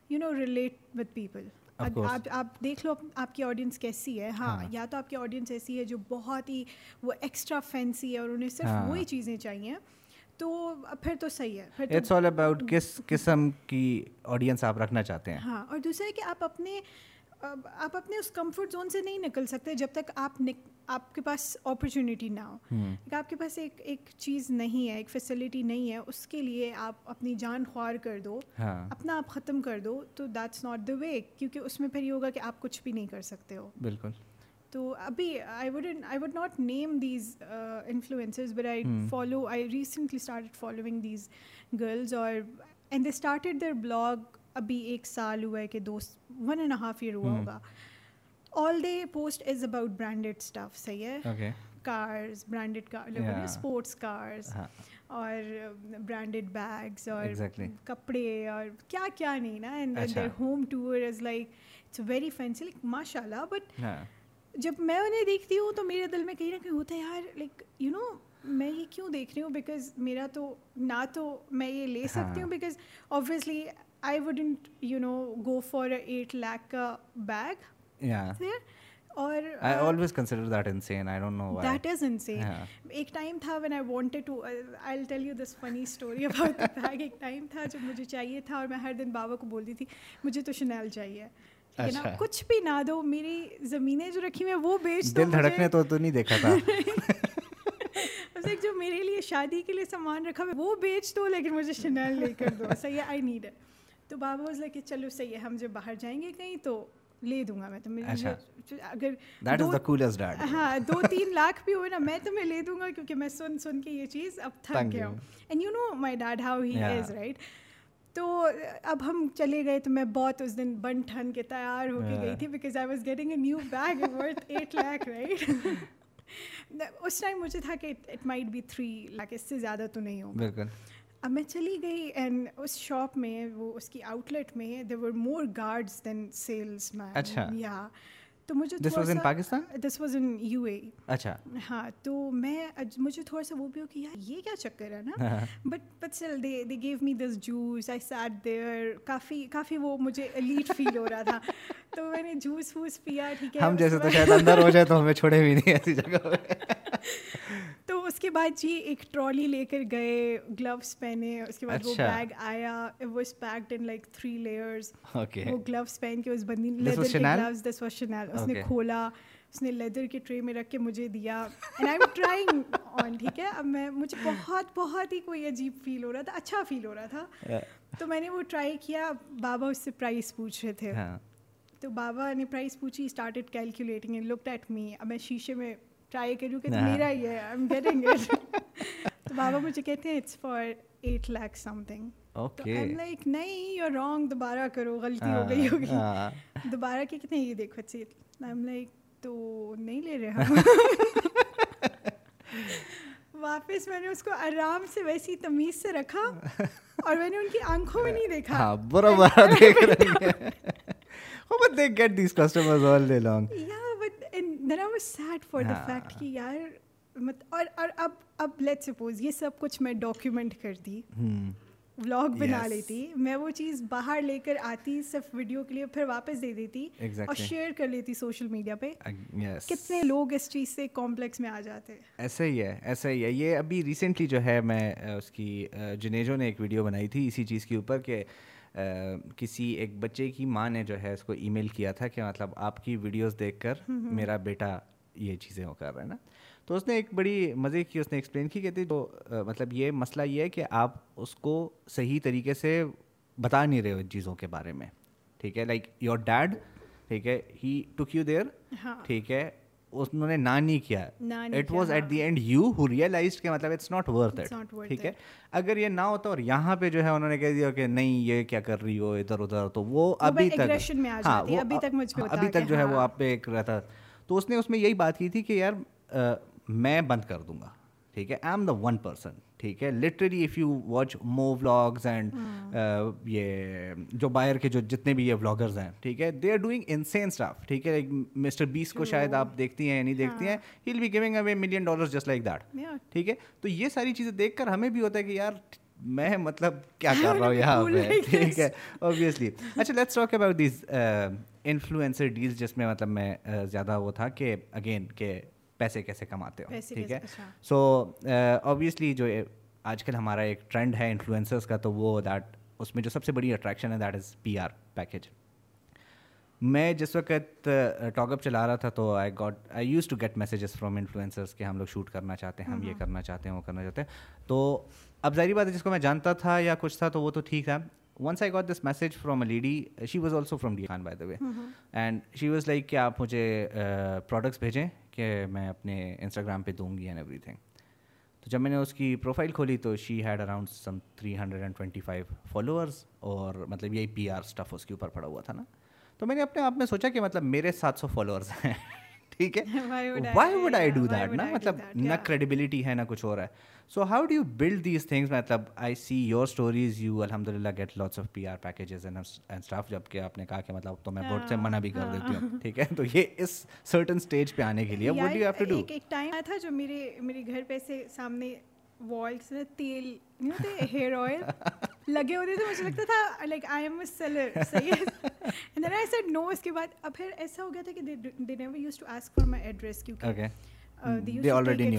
you know relate with people آپ آپ دیکھ لو آپ کی آڈینس کیسی ہے۔ ہاں،, ہاں یا تو آپ کی آڈینس ایسی ہے جو بہت ہی وہ ایکسٹرا فینسی ہے اور انہیں صرف ہاں۔ وہی چیزیں چاہیے۔ تو پھر تو صحیح ہے اٹس آل اباؤٹ کس قسم کی آڈینس آپ رکھنا چاہتے ہیں۔ ہاں اور دوسرا ہے کہ آپ اپنے آپ اپنے اس کمفرٹ زون سے نہیں نکل سکتے جب تک آپ آپ کے پاس اپرچونیٹی نہ ہو۔ آپ کے پاس ایک ایک چیز نہیں ہے ایک فیسلٹی نہیں ہے اس کے لیے آپ اپنی جان خوار کر دو ہاں۔ اپنا آپ ختم کر دو تو دیٹس ناٹ دا وے کیونکہ اس میں پھر یہ ہوگا کہ آپ کچھ بھی نہیں کر سکتے ہو۔ بالکل۔ تو ابھی I would I would not name these influencers but I follow I recently start following these girls اور and they started their blog ابھی ایک سال ہوا ہے کہ دو ون اینڈ ہاف ایئر ہوا ہوگا۔ All they post is about branded stuff صحیح ہے؟ Cars branded car sports cars اور برانڈیڈ بیگس اور کپڑے اور کیا کیا نہیں نا؟ And their home tour is like it's very fancy like ماشاء اللہ بٹ جب میں انہیں دیکھتی ہوں تو میرے دل میں کہیں نہ کہیں ہوتا ہے یار لائک یو نو میں یہ کیوں دیکھ رہی ہوں؟ بیکاز میرا تو نہ تو میں یہ لے ہاں۔ سکتی ہوں because obviously I wouldn't you know go for eight lakh کا بیگ اور ایک ٹائم تھا when I wanted to I tell you this funny story ایک ٹائم تھا جب مجھے چاہیے تھا اور میں ہر دن بابا کو بولتی تھی مجھے تو شنیل چاہیے کچھ بھی نہ دو میری زمینیں جو رکھی ہوئی وہ بیچ دل دھڑکنے تو نہیں دیکھا تھا جو میرے لیے شادی کے لیے سامان رکھا ہوا وہ بیچ دو لیکن مجھے شنیل لے کر دو صحیح آئی نیڈ اٹ تو بابا واز لائک چلو صحیح ہے ہم جب باہر جائیں گے کہیں تو لے دوں گا میں تمہیں۔ اگر ہاں دو تین لاکھ بھی ہوئے نا میں تمہیں لے دوں گا کیونکہ میں سن سن کے یہ چیز اب تھک گیا ہوں۔ And you know my dad how he is right تو اب ہم چلے گئے تو میں بہت اس دن بن ٹھن کے تیار ہو کے گئی تھی because I was getting a new bag worth eight lakh right us time مجھے تھا کہ it might be three lakh اس سے زیادہ تو نہیں ہوں بالکل۔ اب میں چلی گئی اینڈ اس شاپ میں وہ اس کی آؤٹ لیٹ میں they were more guards than salesmen اچھا۔ یا تو مجھے this was in Pakistan this was in U A اچھا۔ ہاں تو میں مجھے تھوڑا سا وہ بھی ہو کہ یار یہ کیا چکر ہے نا؟ But but still they they gave me this juice I sat there کافی کافی وہ مجھے لیٹ فیل ہو رہا تھا۔ تو میں نے جوس ووس پیا ٹھیک ہے۔ ہم جیسے تو شاید اندر ہو جائے تو ہمیں چھوڑے بھی نہیں ایسی جگہ کے بعد جی ایک ٹرالی لے کر گئے گلوس پہنے اس کے بعد وہ بیگ آیا was packed in like three layers وہ گلوس پہن کے اس بندی لیدر کے گلوز دس واز شنیل اس نے کھولا اس نے لیدر کے ٹرے میں رکھ کے مجھے دیا۔ And I am trying on ٹھیک ہے؟ اب میں مجھے بہت بہت ہی کوئی عجیب فیل ہو رہا تھا اچھا فیل ہو رہا تھا۔ تو میں نے وہ ٹرائی کیا بابا اس سے پرائز پوچھ رہے تھے۔ تو بابا نے پرائز پوچھی started calculating look at me اب میں شیشے میں ٹرائی کروں کہ میرا ہی ہے ایم گیٹنگ اٹ تو بابا مجھے کہتے ہیں it's for eight lakh something like نہیں یو رانگ دوبارہ کرو غلطی ہو گئی ہوگی دوبارہ کتنے یہ دیکھو اچھی ایم لائک تو نہیں لے واپس میں نے اس کو آرام سے ویسی تمیز سے رکھا اور میں نے ان کی آنکھوں میں نہیں دیکھا برا دیکھ رہی ہے دیکھ get customers all long then I was sad for the fact کہ یار اور اور اب اب لیٹ سپوز یہ سب کچھ میں ڈاکیومنٹ کرتی ولاگ بنا لیتی میں وہ چیز باہر لے کر آتی صرف ویڈیو کے لیے پھر واپس دے دیتی اور شیئر کر لیتی سوشل میڈیا پہ کتنے لوگ اس چیز سے کمپلیکس میں آ جاتے ایسا ہی ہے ایسا ہی ہے یہ ابھی ریسنٹلی جو ہے میں اس کی جنیجو نے ایک ویڈیو بنائی تھی اسی چیز کے اوپر کہ کسی ایک بچے کی ماں نے جو ہے اس کو ای میل کیا تھا کہ مطلب آپ کی ویڈیوز دیکھ کر میرا بیٹا یہ چیزیں وہ کر رہا ہے نا؟ تو اس نے ایک بڑی مزے کی اس نے ایکسپلین کی کہتی تو مطلب یہ مسئلہ یہ ہے کہ آپ اس کو صحیح طریقے سے بتا نہیں رہے ہو ان چیزوں کے بارے میں۔ ٹھیک ہے؟ لائک یور ڈیڈ ٹھیک ہے؟ ہی ٹک یو دیر ٹھیک ہے؟ انہوں نے نانی کیا it was at the end you who realise کہ مطلب اٹس ناٹ ورتھ اٹ ٹھیک ہے؟ اگر یہ نہ ہوتا اور یہاں پہ جو ہے انہوں نے کہہ دیا کہ نہیں یہ کیا کر رہی ہو ادھر ادھر تو وہ ہاں، ابھی تک ہاں ابھی تک جو ہے وہ آپ پہ ایک رہتا تو اس نے اس میں یہی بات کی تھی کہ یار میں بند کر دوں گا ٹھیک ہے؟ I am the one person ٹھیک ہے۔ Literally if you watch Mo vlogs and یہ جو باہر کے جو جتنے بھی یہ ولاگرز ہیں ٹھیک ہے۔ They are doing insane stuff ٹھیک ہے۔ مسٹر بیس کو شاید آپ دیکھتی ہیں یا نہیں دیکھتی ہیں he'll be giving away million dollar just like that. ٹھیک ہے۔ تو یہ ساری چیزیں دیکھ کر ہمیں بھی ہوتا ہے کہ یار میں مطلب کیا کر رہا ہوں یہاں پہ؟ ٹھیک ہے۔ اوبیسلی اچھا let's talk about these influencer deals جس میں مطلب میں زیادہ وہ تھا کہ اگین کہ پیسے کیسے کماتے ہو ٹھیک ہے؟ اچھا۔ سو اوبیسلی جو آج کل ہمارا ایک ٹرینڈ ہے انفلوئنسرس کا تو وہ دیٹ اس میں جو سب سے بڑی اٹریکشن ہے that is P R package میں جس وقت ٹاک اپ چلا رہا تھا تو I got I used to get messages from influencers کہ ہم لوگ شوٹ کرنا چاہتے ہیں ہم یہ کرنا چاہتے ہیں وہ کرنا چاہتے ہیں۔ تو اب ظاہری بات ہے جس کو میں جانتا تھا یا کچھ تھا تو وہ تو ٹھیک تھا۔ Once I got this message from a lady she was also from D Khan by the way and she was like کہ آپ مجھے پروڈکٹس بھیجیں۔ کہ میں اپنے انسٹاگرام پہ دوں گی اینڈ ایوری تھنگ تو جب میں نے اس کی پروفائل کھولی تو she had around some three hundred and twenty five followers اور مطلب یہی پی آر اسٹف اس کے اوپر پڑا ہوا تھا نا. تو میں نے اپنے آپ میں سوچا کہ مطلب میرے سات سو فالوورس ہیں. ٹھیک ہے؟ Why would I do that نا؟ مطلب نہ کریڈیبلٹی ہے نہ کچھ اور ہے۔ So how do you build these things مطلب I see your stories you الحمد للہ get lots of P R packages and stuff جبکہ آپ نے کہا کہ مطلب تو میں بہت سے منع بھی کر دیتی ہوں۔ ٹھیک ہے؟ تو یہ اس سرٹن اسٹیج پہ آنے کے لیے what do you have to do ایک ایک ٹائم آیا تھا جو میرے میرے گھر پہ سے سامنے والس میں تیل ہیئر آئل لگے ہوتے تھے مجھے لگتا تھا like I am a seller ہے آئی سیڈ نو اس کے بعد اب پھر ایسا ہو گیا تھا کہ they never used to ask for my address کیونکہ.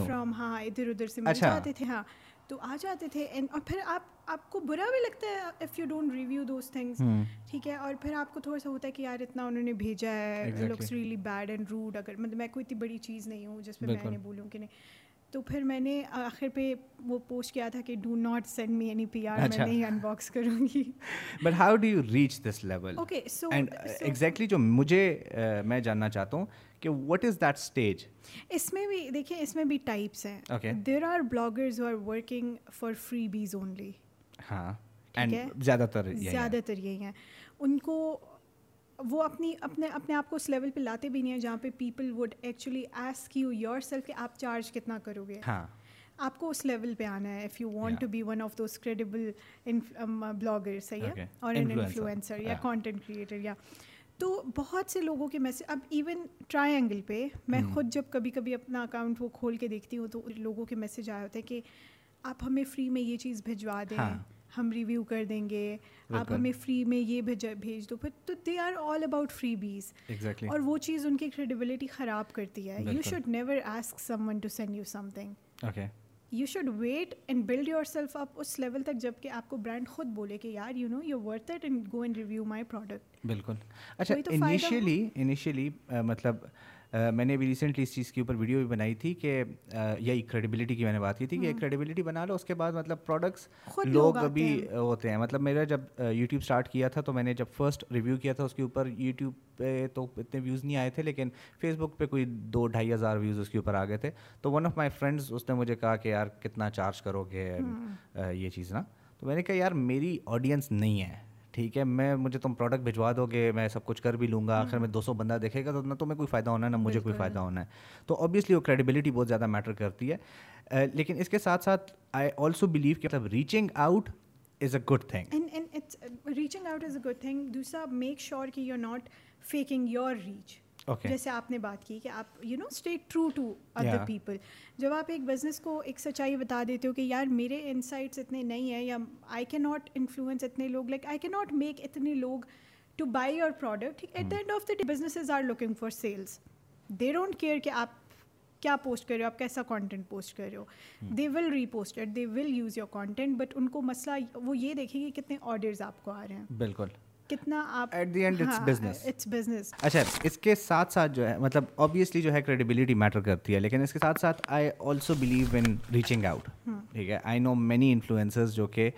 فرام ہاں ادھر ادھر سے مل اچھا۔ جاتے تھے ہاں۔ تو آ جاتے تھے اور پھر آپ آپ کو برا بھی لگتا ہے if you don't review those things ٹھیک ہے اور پھر آپ کو تھوڑا سا ہوتا ہے کہ یار اتنا انہوں نے بھیجا ہے looks really bad and rude اگر مطلب میں کوئی اتنی بڑی چیز نہیں ہوں جس پہ میں نے بولوں کہ نہیں۔ تو پھر میں نے آخر پہ وہ پوسٹ کیا تھا کہ do not send me any P R میں نہیں ان باکس کروں گی۔ But how do you reach this level okay so and exactly جو مجھے میں جاننا چاہتا ہوں کہ وٹ از دیٹ اسٹیج اس میں بھی دیکھیں اس میں بھی ٹائپس ہیں۔ There are bloggers are working for freebies only ہاں۔ زیادہ تر زیادہ تر یہی ہیں۔ ان کو وہ اپنی اپنے اپنے آپ کو اس لیول پہ لاتے بھی نہیں ہیں جہاں پہ people would actually ask you yourself کہ آپ چارج کتنا کرو گے؟ ہاں۔ آپ کو اس لیول پہ آنا ہے if you want to be one of those credible blogger صحیح ہے؟ اور ان انفلوئنسر یا کانٹینٹ کریٹر یا تو بہت سے لوگوں کے میسج اب ایون ٹرائی اینگل پہ میں خود جب کبھی کبھی اپنا اکاؤنٹ وہ کھول کے دیکھتی ہوں تو لوگوں کے میسج آئے ہوتے ہیں کہ آپ ہمیں فری میں یہ چیز بھجوا دیں۔ ہم ریویو کر دیں گے آپ ہمیں فری میں یہ بھیج دو۔ پھر تو they are all about freebies اور وہ چیز ان کی کریڈیبلٹی خراب کرتی ہے۔ You should never ask someone to send you something you should wait and build yourself up us level تک جبکہ آپ کو برانڈ خود بولے کہ یار you know you worth it and go and review my product بالکل۔ اچھا انیشیلی انیشیلی مطلب میں نے ابھی ریسنٹلی اس چیز کے اوپر ویڈیو بھی بنائی تھی کہ یہی کریڈیبلٹی کی میں نے بات کی تھی کہ کریڈیبلٹی بنا لو اس کے بعد مطلب پروڈکٹس لوگ ابھی ہوتے ہیں۔ مطلب میرا جب یوٹیوب اسٹارٹ کیا تھا تو میں نے جب فرسٹ ریویو کیا تھا اس کے اوپر یوٹیوب پہ تو اتنے ویوز نہیں آئے تھے لیکن فیس بک پہ کوئی دو ڈھائی ہزار ویوز اس کے اوپر آ گئے تھے۔ تو ون آف مائی فرینڈس اس نے مجھے کہا کہ یار کتنا چارج کرو گے یہ چیز نا؟ تو میں نے کہا یار میری آڈینس نہیں ہے۔ ٹھیک ہے میں مجھے تم پروڈکٹ بھجوا دو گے میں سب کچھ کر بھی لوں گا آخر میں دو سو بندہ دیکھے گا تو نہ تمہیں کوئی فائدہ ہونا ہے نہ مجھے کوئی فائدہ ہونا ہے۔ تو اوبیسلی وہ کریڈیبلٹی بہت زیادہ میٹر کرتی ہے۔ لیکن اس کے ساتھ ساتھ آئی آلسو بلیو کہ مطلب reaching out is a good thing reaching out is a good thing دوسرا میک شیور کہ you are not faking your reach جیسے آپ نے بات کی کہ آپ you know stay true to other people جب آپ ایک بزنس کو ایک سچائی بتا دیتے ہو کہ یار میرے انسائٹس اتنے نہیں ہیں یا آئی کی ناٹ انفلوئنس اتنے لوگ لائک آئی کی ناٹ میک اتنے لوگ to buy your product at the end of the day businesses are looking for sales they don't care کہ آپ کیا پوسٹ کر رہے ہو آپ کیسا کانٹینٹ پوسٹ کر رہے ہو. They will repost they will use your content but ان کو مسئلہ وہ یہ دیکھیں گے کتنے آڈرز آپ کو آ رہے ہیں. بالکل. کتنا آپ at the end it's business it's business اچھا اس کے ساتھ ساتھ جو ہے مطلب آبویسلی جو ہے کریڈیبلٹی میٹر کرتی ہے لیکن اس کے ساتھ ساتھ I also believe in reaching out ٹھیک ہے؟ آئی نو مینی انفلوئنسرز جو کہ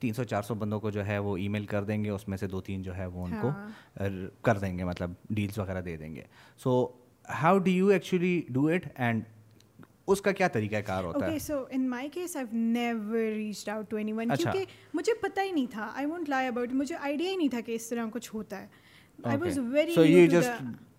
تین سو چار سو بندوں کو جو ہے وہ ای میل کر دیں گے اس میں سے دو تین جو ہے وہ ان کو ہاں۔ کر دیں گے مطلب ڈیلس وغیرہ دے دیں گے. So how do you actually do it and اس کا کیا طریقہ کار ہوتا ہے؟ So in my case I never reach out to anyone کیونکہ مجھے پتہ ہی نہیں تھا۔ آئی وونٹ لائی اباؤٹ مجھے آئیڈیا ہی نہیں تھا کہ اس طرح کچھ ہوتا ہے۔ آئی واز ویری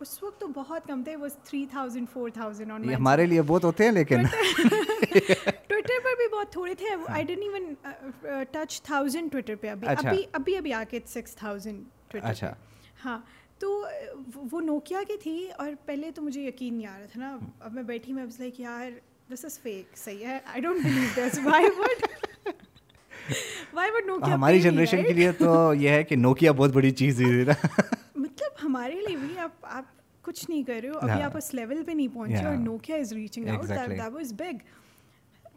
اس وقت تو بہت کم تھے وہ three thousand four thousand on ہمارے لیے بہت ہوتے ہیں لیکن ٹویٹر پر بھی بہت تھوڑے تھے I don't even touch thousand Twitter پہ اچھا۔ ابھی ابھی ابھی ابھی آ کے سکس تھاؤزینڈ ٹویٹر ہاں تو وہ نوکیا کی تھی اور پہلے تو مجھے یقین نہیں آ رہا تھا نا۔ اب میں بیٹھی میں بس لائک یار دس از فیک صحیح ہے۔ I don't believe this why would why would Nokia ہماری جنریشن کے لیے تو یہ ہے کہ نوکیا بہت بڑی چیز ہے نا۔ ہمارے لیے بھی آپ آپ کچھ نہیں کر رہے ہو. ابھی ہاں. آپ اس لیول پہ نہیں پہنچے اور Nokia is reaching out that big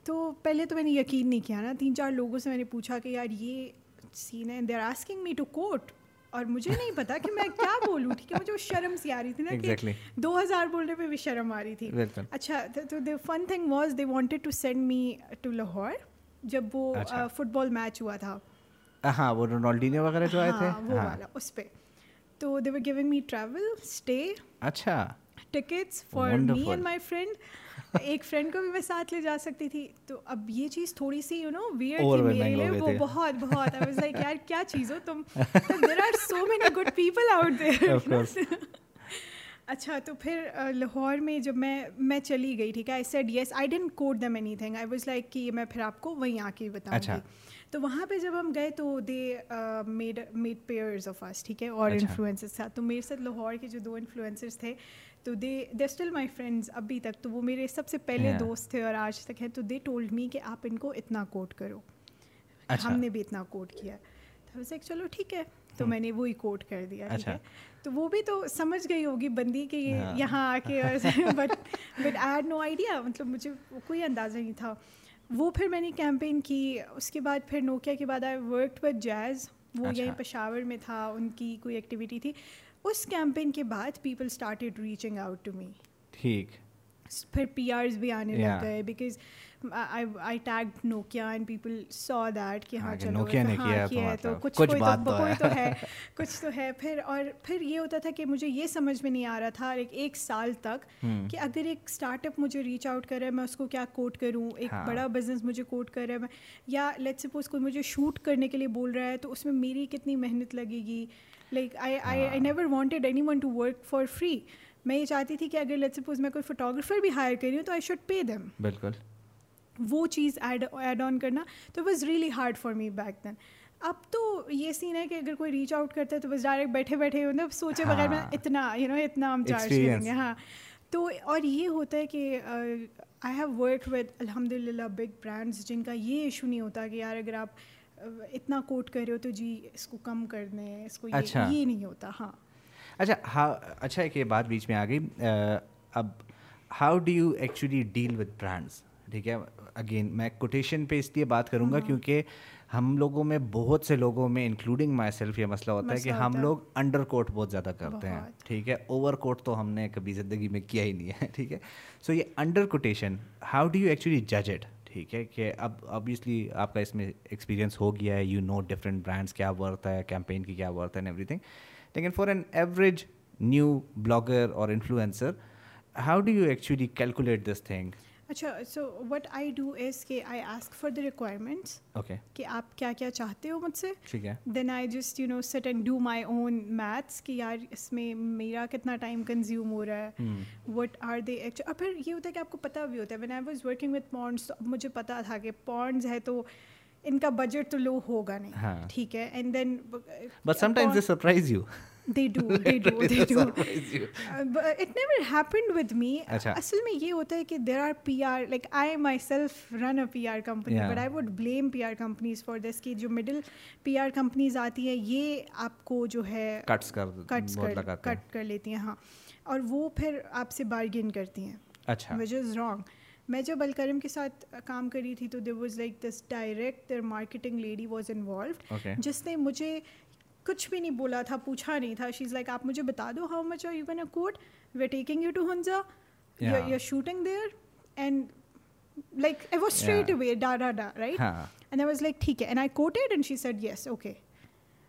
تو پہلے تو میں نے یقین نہیں کیا نا. تین چار لوگوں سے میں نے پوچھا کہ یار یہ سین ہے they're asking me to quote اور مجھے نہیں پتا کہ میں کیا بولوں ٹھیک ہے مجھے وہ شرم سی آ رہی تھی نا کہ دو ہزار بولنے پہ بھی شرم آ رہی تھی. اچھا تو the fun thing was they wanted to send me to Lahore جب وہ فٹ بال میچ ہوا تھا. ہاں وہ رونالڈینو وغیرہ جو آئے ہاں، تھے؟ وہ ہاں. والا اس پہ. تو they were giving me travel stay اچھا۔ Tickets for me and my friend ایک فرینڈ کو بھی میں ساتھ لے جا سکتی تھی۔ تو اب یہ چیز تھوڑی سی یو نو ویئر تھی میرے لیے۔ وہ بہت بہت۔ آئی واز لائک یار کیا چیز ہو تم؟ There are so many good people out there اچھا تو پھر لاہور میں جب میں میں چلی گئی ٹھیک ہے؟ I said yes I didn't quote them anything I was like کہ میں پھر آپ کو وہیں آ کے بتاؤں گی۔ تو وہاں پہ جب ہم گئے تو they made made pairs of us ٹھیک ہے؟ اور اچھا۔ انفلوئنسز تھا۔ تو میرے ساتھ لاہور کے جو دو انفلوئنسرس تھے تو they they still my friends ابھی تک۔ تو وہ میرے سب سے پہلے دوست تھے اور آج تک ہیں۔ تو دے ٹولڈ می کہ آپ ان کو اتنا کوٹ کرو۔ اچھا۔ ہم نے بھی اتنا کوٹ کیا۔ تو ویسے چلو ٹھیک ہے۔ تو میں نے وہی کوٹ کر دیا ٹھیک اچھا۔ ہے؟ تو وہ بھی تو سمجھ گئی ہوگی بندی کہ یہ ہاں۔ یہاں آ کے but but I had no idea مطلب مجھے کوئی اندازہ نہیں تھا۔ وہ پھر میں نے کیمپین کی اس کے بعد پھر نوکیا کے بعد آئی ورک وتھ جیز وہ یہیں اچھا۔ پشاور میں تھا ان کی کوئی ایکٹیویٹی تھی۔ اس کیمپین کے بعد people started reaching out to me ٹھیک۔ پھر پی آرز بھی آنے لگ گئے because I tag Nokia and people saw that کہ ہاں چلو کیا ہے تو کچھ تو ہے کچھ تو ہے پھر اور پھر یہ ہوتا تھا کہ مجھے یہ سمجھ میں نہیں آ رہا تھا ایک ایک سال تک کہ اگر ایک اسٹارٹ اپ مجھے ریچ آؤٹ کر رہا ہے میں اس کو کیا کوٹ کروں ایک بڑا بزنس مجھے کوٹ کر رہا ہے میں یا لیٹ سپوز کوئی مجھے شوٹ کرنے کے لیے بول رہا ہے تو اس میں میری کتنی محنت لگے گی like I I I never wanted anyone to work for free میں یہ چاہتی تھی کہ اگر لیٹ سپوز میں کوئی فوٹوگرافر بھی ہائر کری ہوں تو آئی شوڈ پے دیم بالکل وہ چیز ایڈ ایڈ آن کرنا تو was really hard for me back then اب تو یہ سین ہے کہ اگر کوئی ریچ آؤٹ کرتا ہے تو بس ڈائریکٹ بیٹھے بیٹھے مطلب سوچے ہاں۔ بغیر میں اتنا یو نو اتنا ہم چارج کریں گے ہاں۔ تو اور یہ ہوتا ہے کہ آئی ہیو ورک ود الحمد للہ بگ برانڈس جن کا یہ ایشو نہیں ہوتا کہ یار اگر آپ اتنا کوٹ کر رہے ہو تو جی اس کو کم کر دیں اس کو اچھا۔ یہ نہیں ہوتا ہاں۔ اچھا ہاں اچھا ایک یہ بات بیچ میں آ گئی اب how do you actually deal with brands ٹھیک ہے؟ اگین میں کوٹیشن پہ اس لیے بات کروں گا کیونکہ ہم لوگوں میں بہت سے لوگوں میں انکلوڈنگ مائی سیلف یہ مسئلہ ہوتا ہے کہ ہم لوگ انڈر کوٹ بہت زیادہ کرتے ہیں۔ ٹھیک ہے؟ اوور کوٹ تو ہم نے کبھی زندگی میں کیا ہی نہیں ہے۔ ٹھیک ہے؟ سو یہ under quotation how do you actually جج اٹ ٹھیک ہے کہ اب آبویسلی آپ کا اس میں ایکسپیرینس ہو گیا ہے یو نو ڈفرینٹ برانڈس کیا ورتھ ہے کیمپین کی کیا ورتھ ہے اینڈ ایوری تھنگ لیکن for an average new blogger اور influencer how do you actually calculate this thing اچھا so what I do is کہ I ask for the requirements okay کہ آپ کیا کیا چاہتے ہو مجھ سے؟ ٹھیک ہے۔ Then I just you know sit and do my own maths کہ یار اس میں میرا کتنا ٹائم کنزیوم ہو رہا ہے؟ وٹ آر دے ایکچو اور پھر یہ ہوتا ہے کہ آپ کو پتہ بھی ہوتا ہے when I was working with Ponds تو اب مجھے پتا تھا کہ پونڈز ہے تو ان کا بجٹ تو لو ہوگا نہیں۔ ٹھیک ہے and then but sometimes they surprise you اصل میں یہ ہوتا ہے کہ there are P R like I myself run a P R company but I blame P R companies for this کی جو مڈل پی آر کمپنیز آتی ہیں یہ آپ کو جو ہے کٹ کر لیتی ہیں ہاں اور وہ پھر آپ سے بارگین کرتی ہیں وچ از رانگ میں جب الکرم کے ساتھ کام کری تھی تو there was like this direct there marketing lady was involved جس نے مجھے کچھ بھی نہیں بولا تھا پوچھا نہیں تھا۔ شیز لائک آپ مجھے بتا دو how much are you can a quote we are taking you to Hunza you are shooting there and like I was straight away ڈا ڈا ڈا right and I was like ٹھیک ہے and I quoted and she said yes okay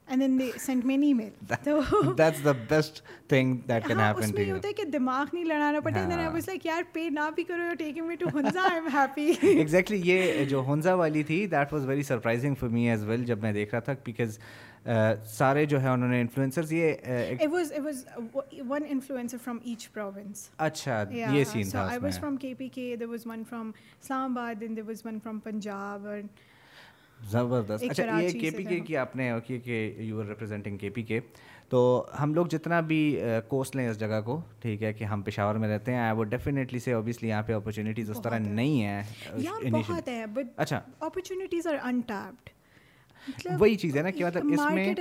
and then they sent me an email تو that's the best thing that can happen اس میں یہ ہوتا ہے کہ دماغ نہیں لڑانا پڑتا دین آئی واز لائک یار پے نہ بھی کرو you taking me to Hunza I'm happy exactly یہ جو ہنزا والی تھی that was very surprising for me as well جب میں دیکھ رہا تھا بیکاز سارے جو ہے انہوں نے انفلوئنسرز یہ one influencer from each province اچھا یہ سین تھا I was from K P K there was one from Islamabad then there was one from Punjab زبردست۔ اچھا یہ کے پی کے کی آپ نے کہ you are representing K P K تو ہم لوگ جتنا بھی کوسٹ لیں اس جگہ کو ٹھیک ہے کہ ہم پشاور میں رہتے ہیں۔ وہ ڈیفینیٹلی سے اوبیسلی یہاں پہ اپرچونیٹیز اس طرح نہیں ہیں۔ اچھا۔ اپرچونیٹیز آر انٹیپڈ وہی چیز ہے نا کہ مطلب اس میں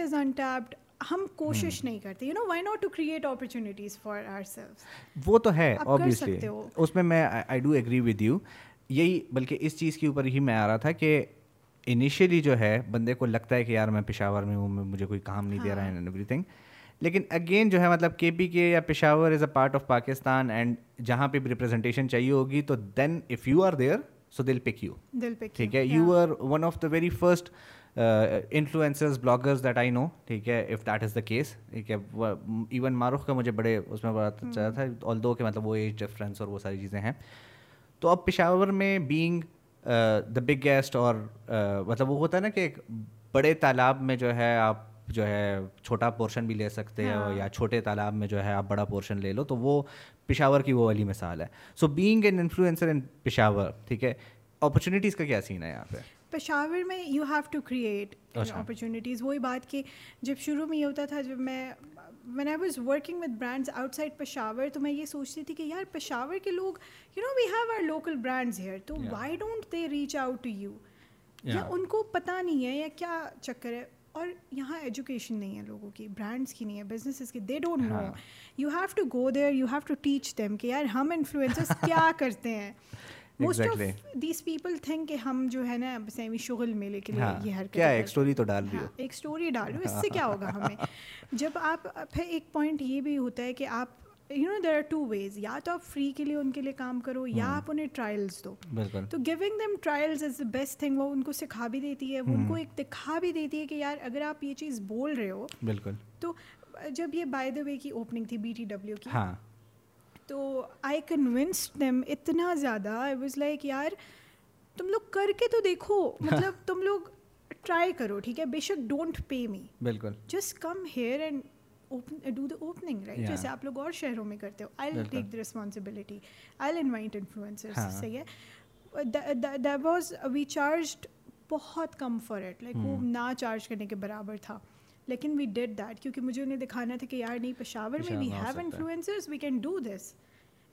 ہم کوشش نہیں کرتے. You know why not to create opportunities for ourselves وہ تو ہے اوبیسلی اس میں میں I do agree with you یہی بلکہ اس چیز کے اوپر ہی میں آ رہا تھا کہ انیشیلی جو ہے بندے کو لگتا ہے کہ یار میں پشاور میں ہوں مجھے کوئی کام نہیں دے رہا ہے اینڈ ایوری تھنگ لیکن اگین جو ہے مطلب کے پی کے یا Peshawar is a part of Pakistan and جہاں پہ بھی ریپرزنٹیشن چاہیے ہوگی تو then if you are there so they'll pick you ٹھیک ہے؟ You are one of the very first influencers bloggers that I know ٹھیک ہے if that is the case ٹھیک ہے ایون معروف کا مجھے بڑے اس میں بڑا چاہتا تھا آل دو کہ مطلب وہ ایج ڈفرینس اور وہ ساری چیزیں ہیں. تو اب پشاور میں بینگ دا بگ گیسٹ اور مطلب وہ ہوتا ہے نا کہ ایک بڑے تالاب میں جو ہے آپ جو ہے چھوٹا پورشن بھی لے سکتے ہو یا چھوٹے تالاب میں جو ہے آپ بڑا پورشن لے لو تو وہ پشاور کی وہ والی مثال ہے. So being an influencer in Peshawar ٹھیک ہے اپرچونیٹیز کا کیا سین ہے یہاں پہ؟ پشاور میں you have to create opportunities وہی بات کہ جب شروع میں یہ ہوتا تھا جب میں when I was working with brands outside Peshawar تو میں یہ سوچتی تھی کہ یار پشاور کے لوگ you know we have our local brands here تو why don't they reach out to you یا ان کو پتہ نہیں ہے یا کیا چکر ہے؟ اور یہاں ایجوکیشن نہیں ہے لوگوں کی برانڈس کی نہیں ہے بزنسز کی they don't know you have to go there you have to teach them کہ یار ہم انفلوئنسز کیا کرتے ہیں؟ Most of these people think کہ ہم جو ہے نا سیمی شغل میلے کے لیے یہ حرکت کیا ایک اسٹوری تو ڈال رہی ہو ایک اسٹوری ڈال رہی ہو اس سے کیا ہوگا ہمیں؟ جب آپ پھر ایک پوائنٹ یہ بھی ہوتا ہے کہ آپ you know there are two ways یا تو آپ فری کے لیے ان کے لیے کام کرو یا آپ انہیں ٹرائلس دو. تو giving them trials is the best thing وہ ان کو سکھا بھی دیتی ہے. وہ ان کو ایک دکھا بھی دیتی ہے کہ یار اگر آپ یہ چیز بول رہے ہو بالکل. تو جب یہ بائی دا وے کی اوپننگ تھی بی ٹی ڈبلیو کی تو آئی کنونسڈ دیم اتنا زیادہ. آئی واز لائک یار تم لوگ کر کے تو دیکھو. مطلب تم لوگ ٹرائی کرو ٹھیک ہے؟ بے شک ڈونٹ پے می بالکل۔ Just come here and do the opening right جیسے آپ لوگ اور شہروں میں کرتے ہو۔ I take the responsibility I invite influencer صحیح ہے؟ واز وی چارجڈ بہت کم فار لائک وہ نہ چارج کرنے کے برابر تھا۔ لیکن وی ڈیڈ دیٹ کیونکہ مجھے انہیں دکھانا تھا کہ یار نہیں پشاور میں we have influencers we can do this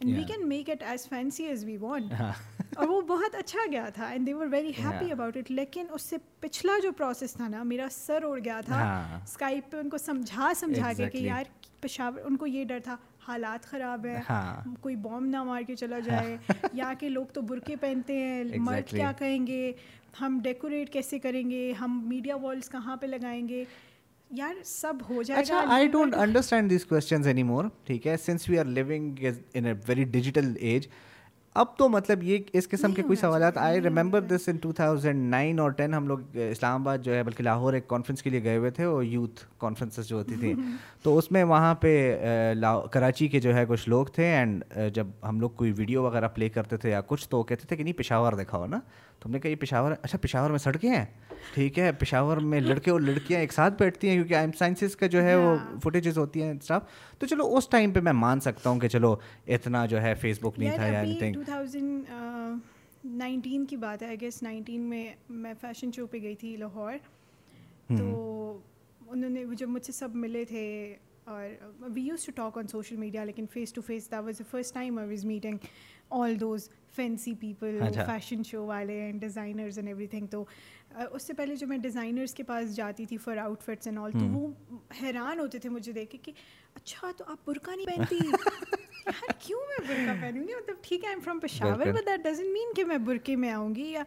and we can make it as fancy as we want اور وہ بہت اچھا گیا تھا and they were very happy about it لیکن اس سے پچھلا جو پروسیس تھا نا میرا سر اڑ گیا تھا۔ اسکائپ پہ ان کو سمجھا سمجھا کے کہ یار پشاور ان کو یہ ڈر تھا حالات خراب ہے کوئی بوم نہ مار کے چلا جائے۔ یا کہ لوگ تو برقے پہنتے ہیں مرد کیا کہیں گے؟ ہم ڈیکوریٹ کیسے کریں گے؟ ہم میڈیا والس کہاں پہ لگائیں گے؟ یار سب ہو جائے اچھا I don't understand these questions anymore ٹھیک ہے؟ Since we are living in a very digital age اب تو مطلب یہ اس قسم کے کوئی سوالات I remember this in two thousand nine اور ٹین ہم لوگ اسلام آباد جو ہے بلکہ لاہور ایک کانفرنس کے لیے گئے ہوئے تھے اور یوتھ کانفرنسز جو ہوتی تھیں۔ تو اس میں وہاں پہ کراچی کے جو ہے کچھ لوگ تھے اینڈ جب ہم لوگ کوئی ویڈیو وغیرہ پلے کرتے تھے یا کچھ تو کہتے تھے کہ نہیں پشاور دکھاؤ نا تو ہم نے کہا یہ پشاور اچھا پشاور میں سڑکیں ہیں؟ ٹھیک ہے پشاور میں لڑکے اور لڑکیاں ایک ساتھ بیٹھتی ہیں کیونکہ ایم سائنسز کا جو ہے وہ فوٹیجز ہوتی ہیں اسٹاف تو چلو اس ٹائم پہ میں مان سکتا ہوں کہ چلو اتنا جو ہے فیس بک نہیں تھا یا اینی تھنگ نائنٹین کی بات ہے آئی گیس نائنٹین میں میں فیشن شو پہ گئی تھی لاہور۔ تو انہوں نے جب مجھ سے سب ملے تھے اور we used to talk on social media لیکن face to face the was the first time I was meeting all those fancy people fashion show والے and designers and every thing تو اس سے پہلے جو میں ڈیزائنرس کے پاس جاتی تھی for outfits and all تو وہ حیران ہوتے تھے مجھے دیکھ کے کہ اچھا تو آپ برقع نہیں پہنتی؟ یار کیوں میں برقع پہنوں گی؟ مطلب ٹھیک ہے I'm from Peshawar but that doesn't mean کہ میں برقعے میں آؤں گی یا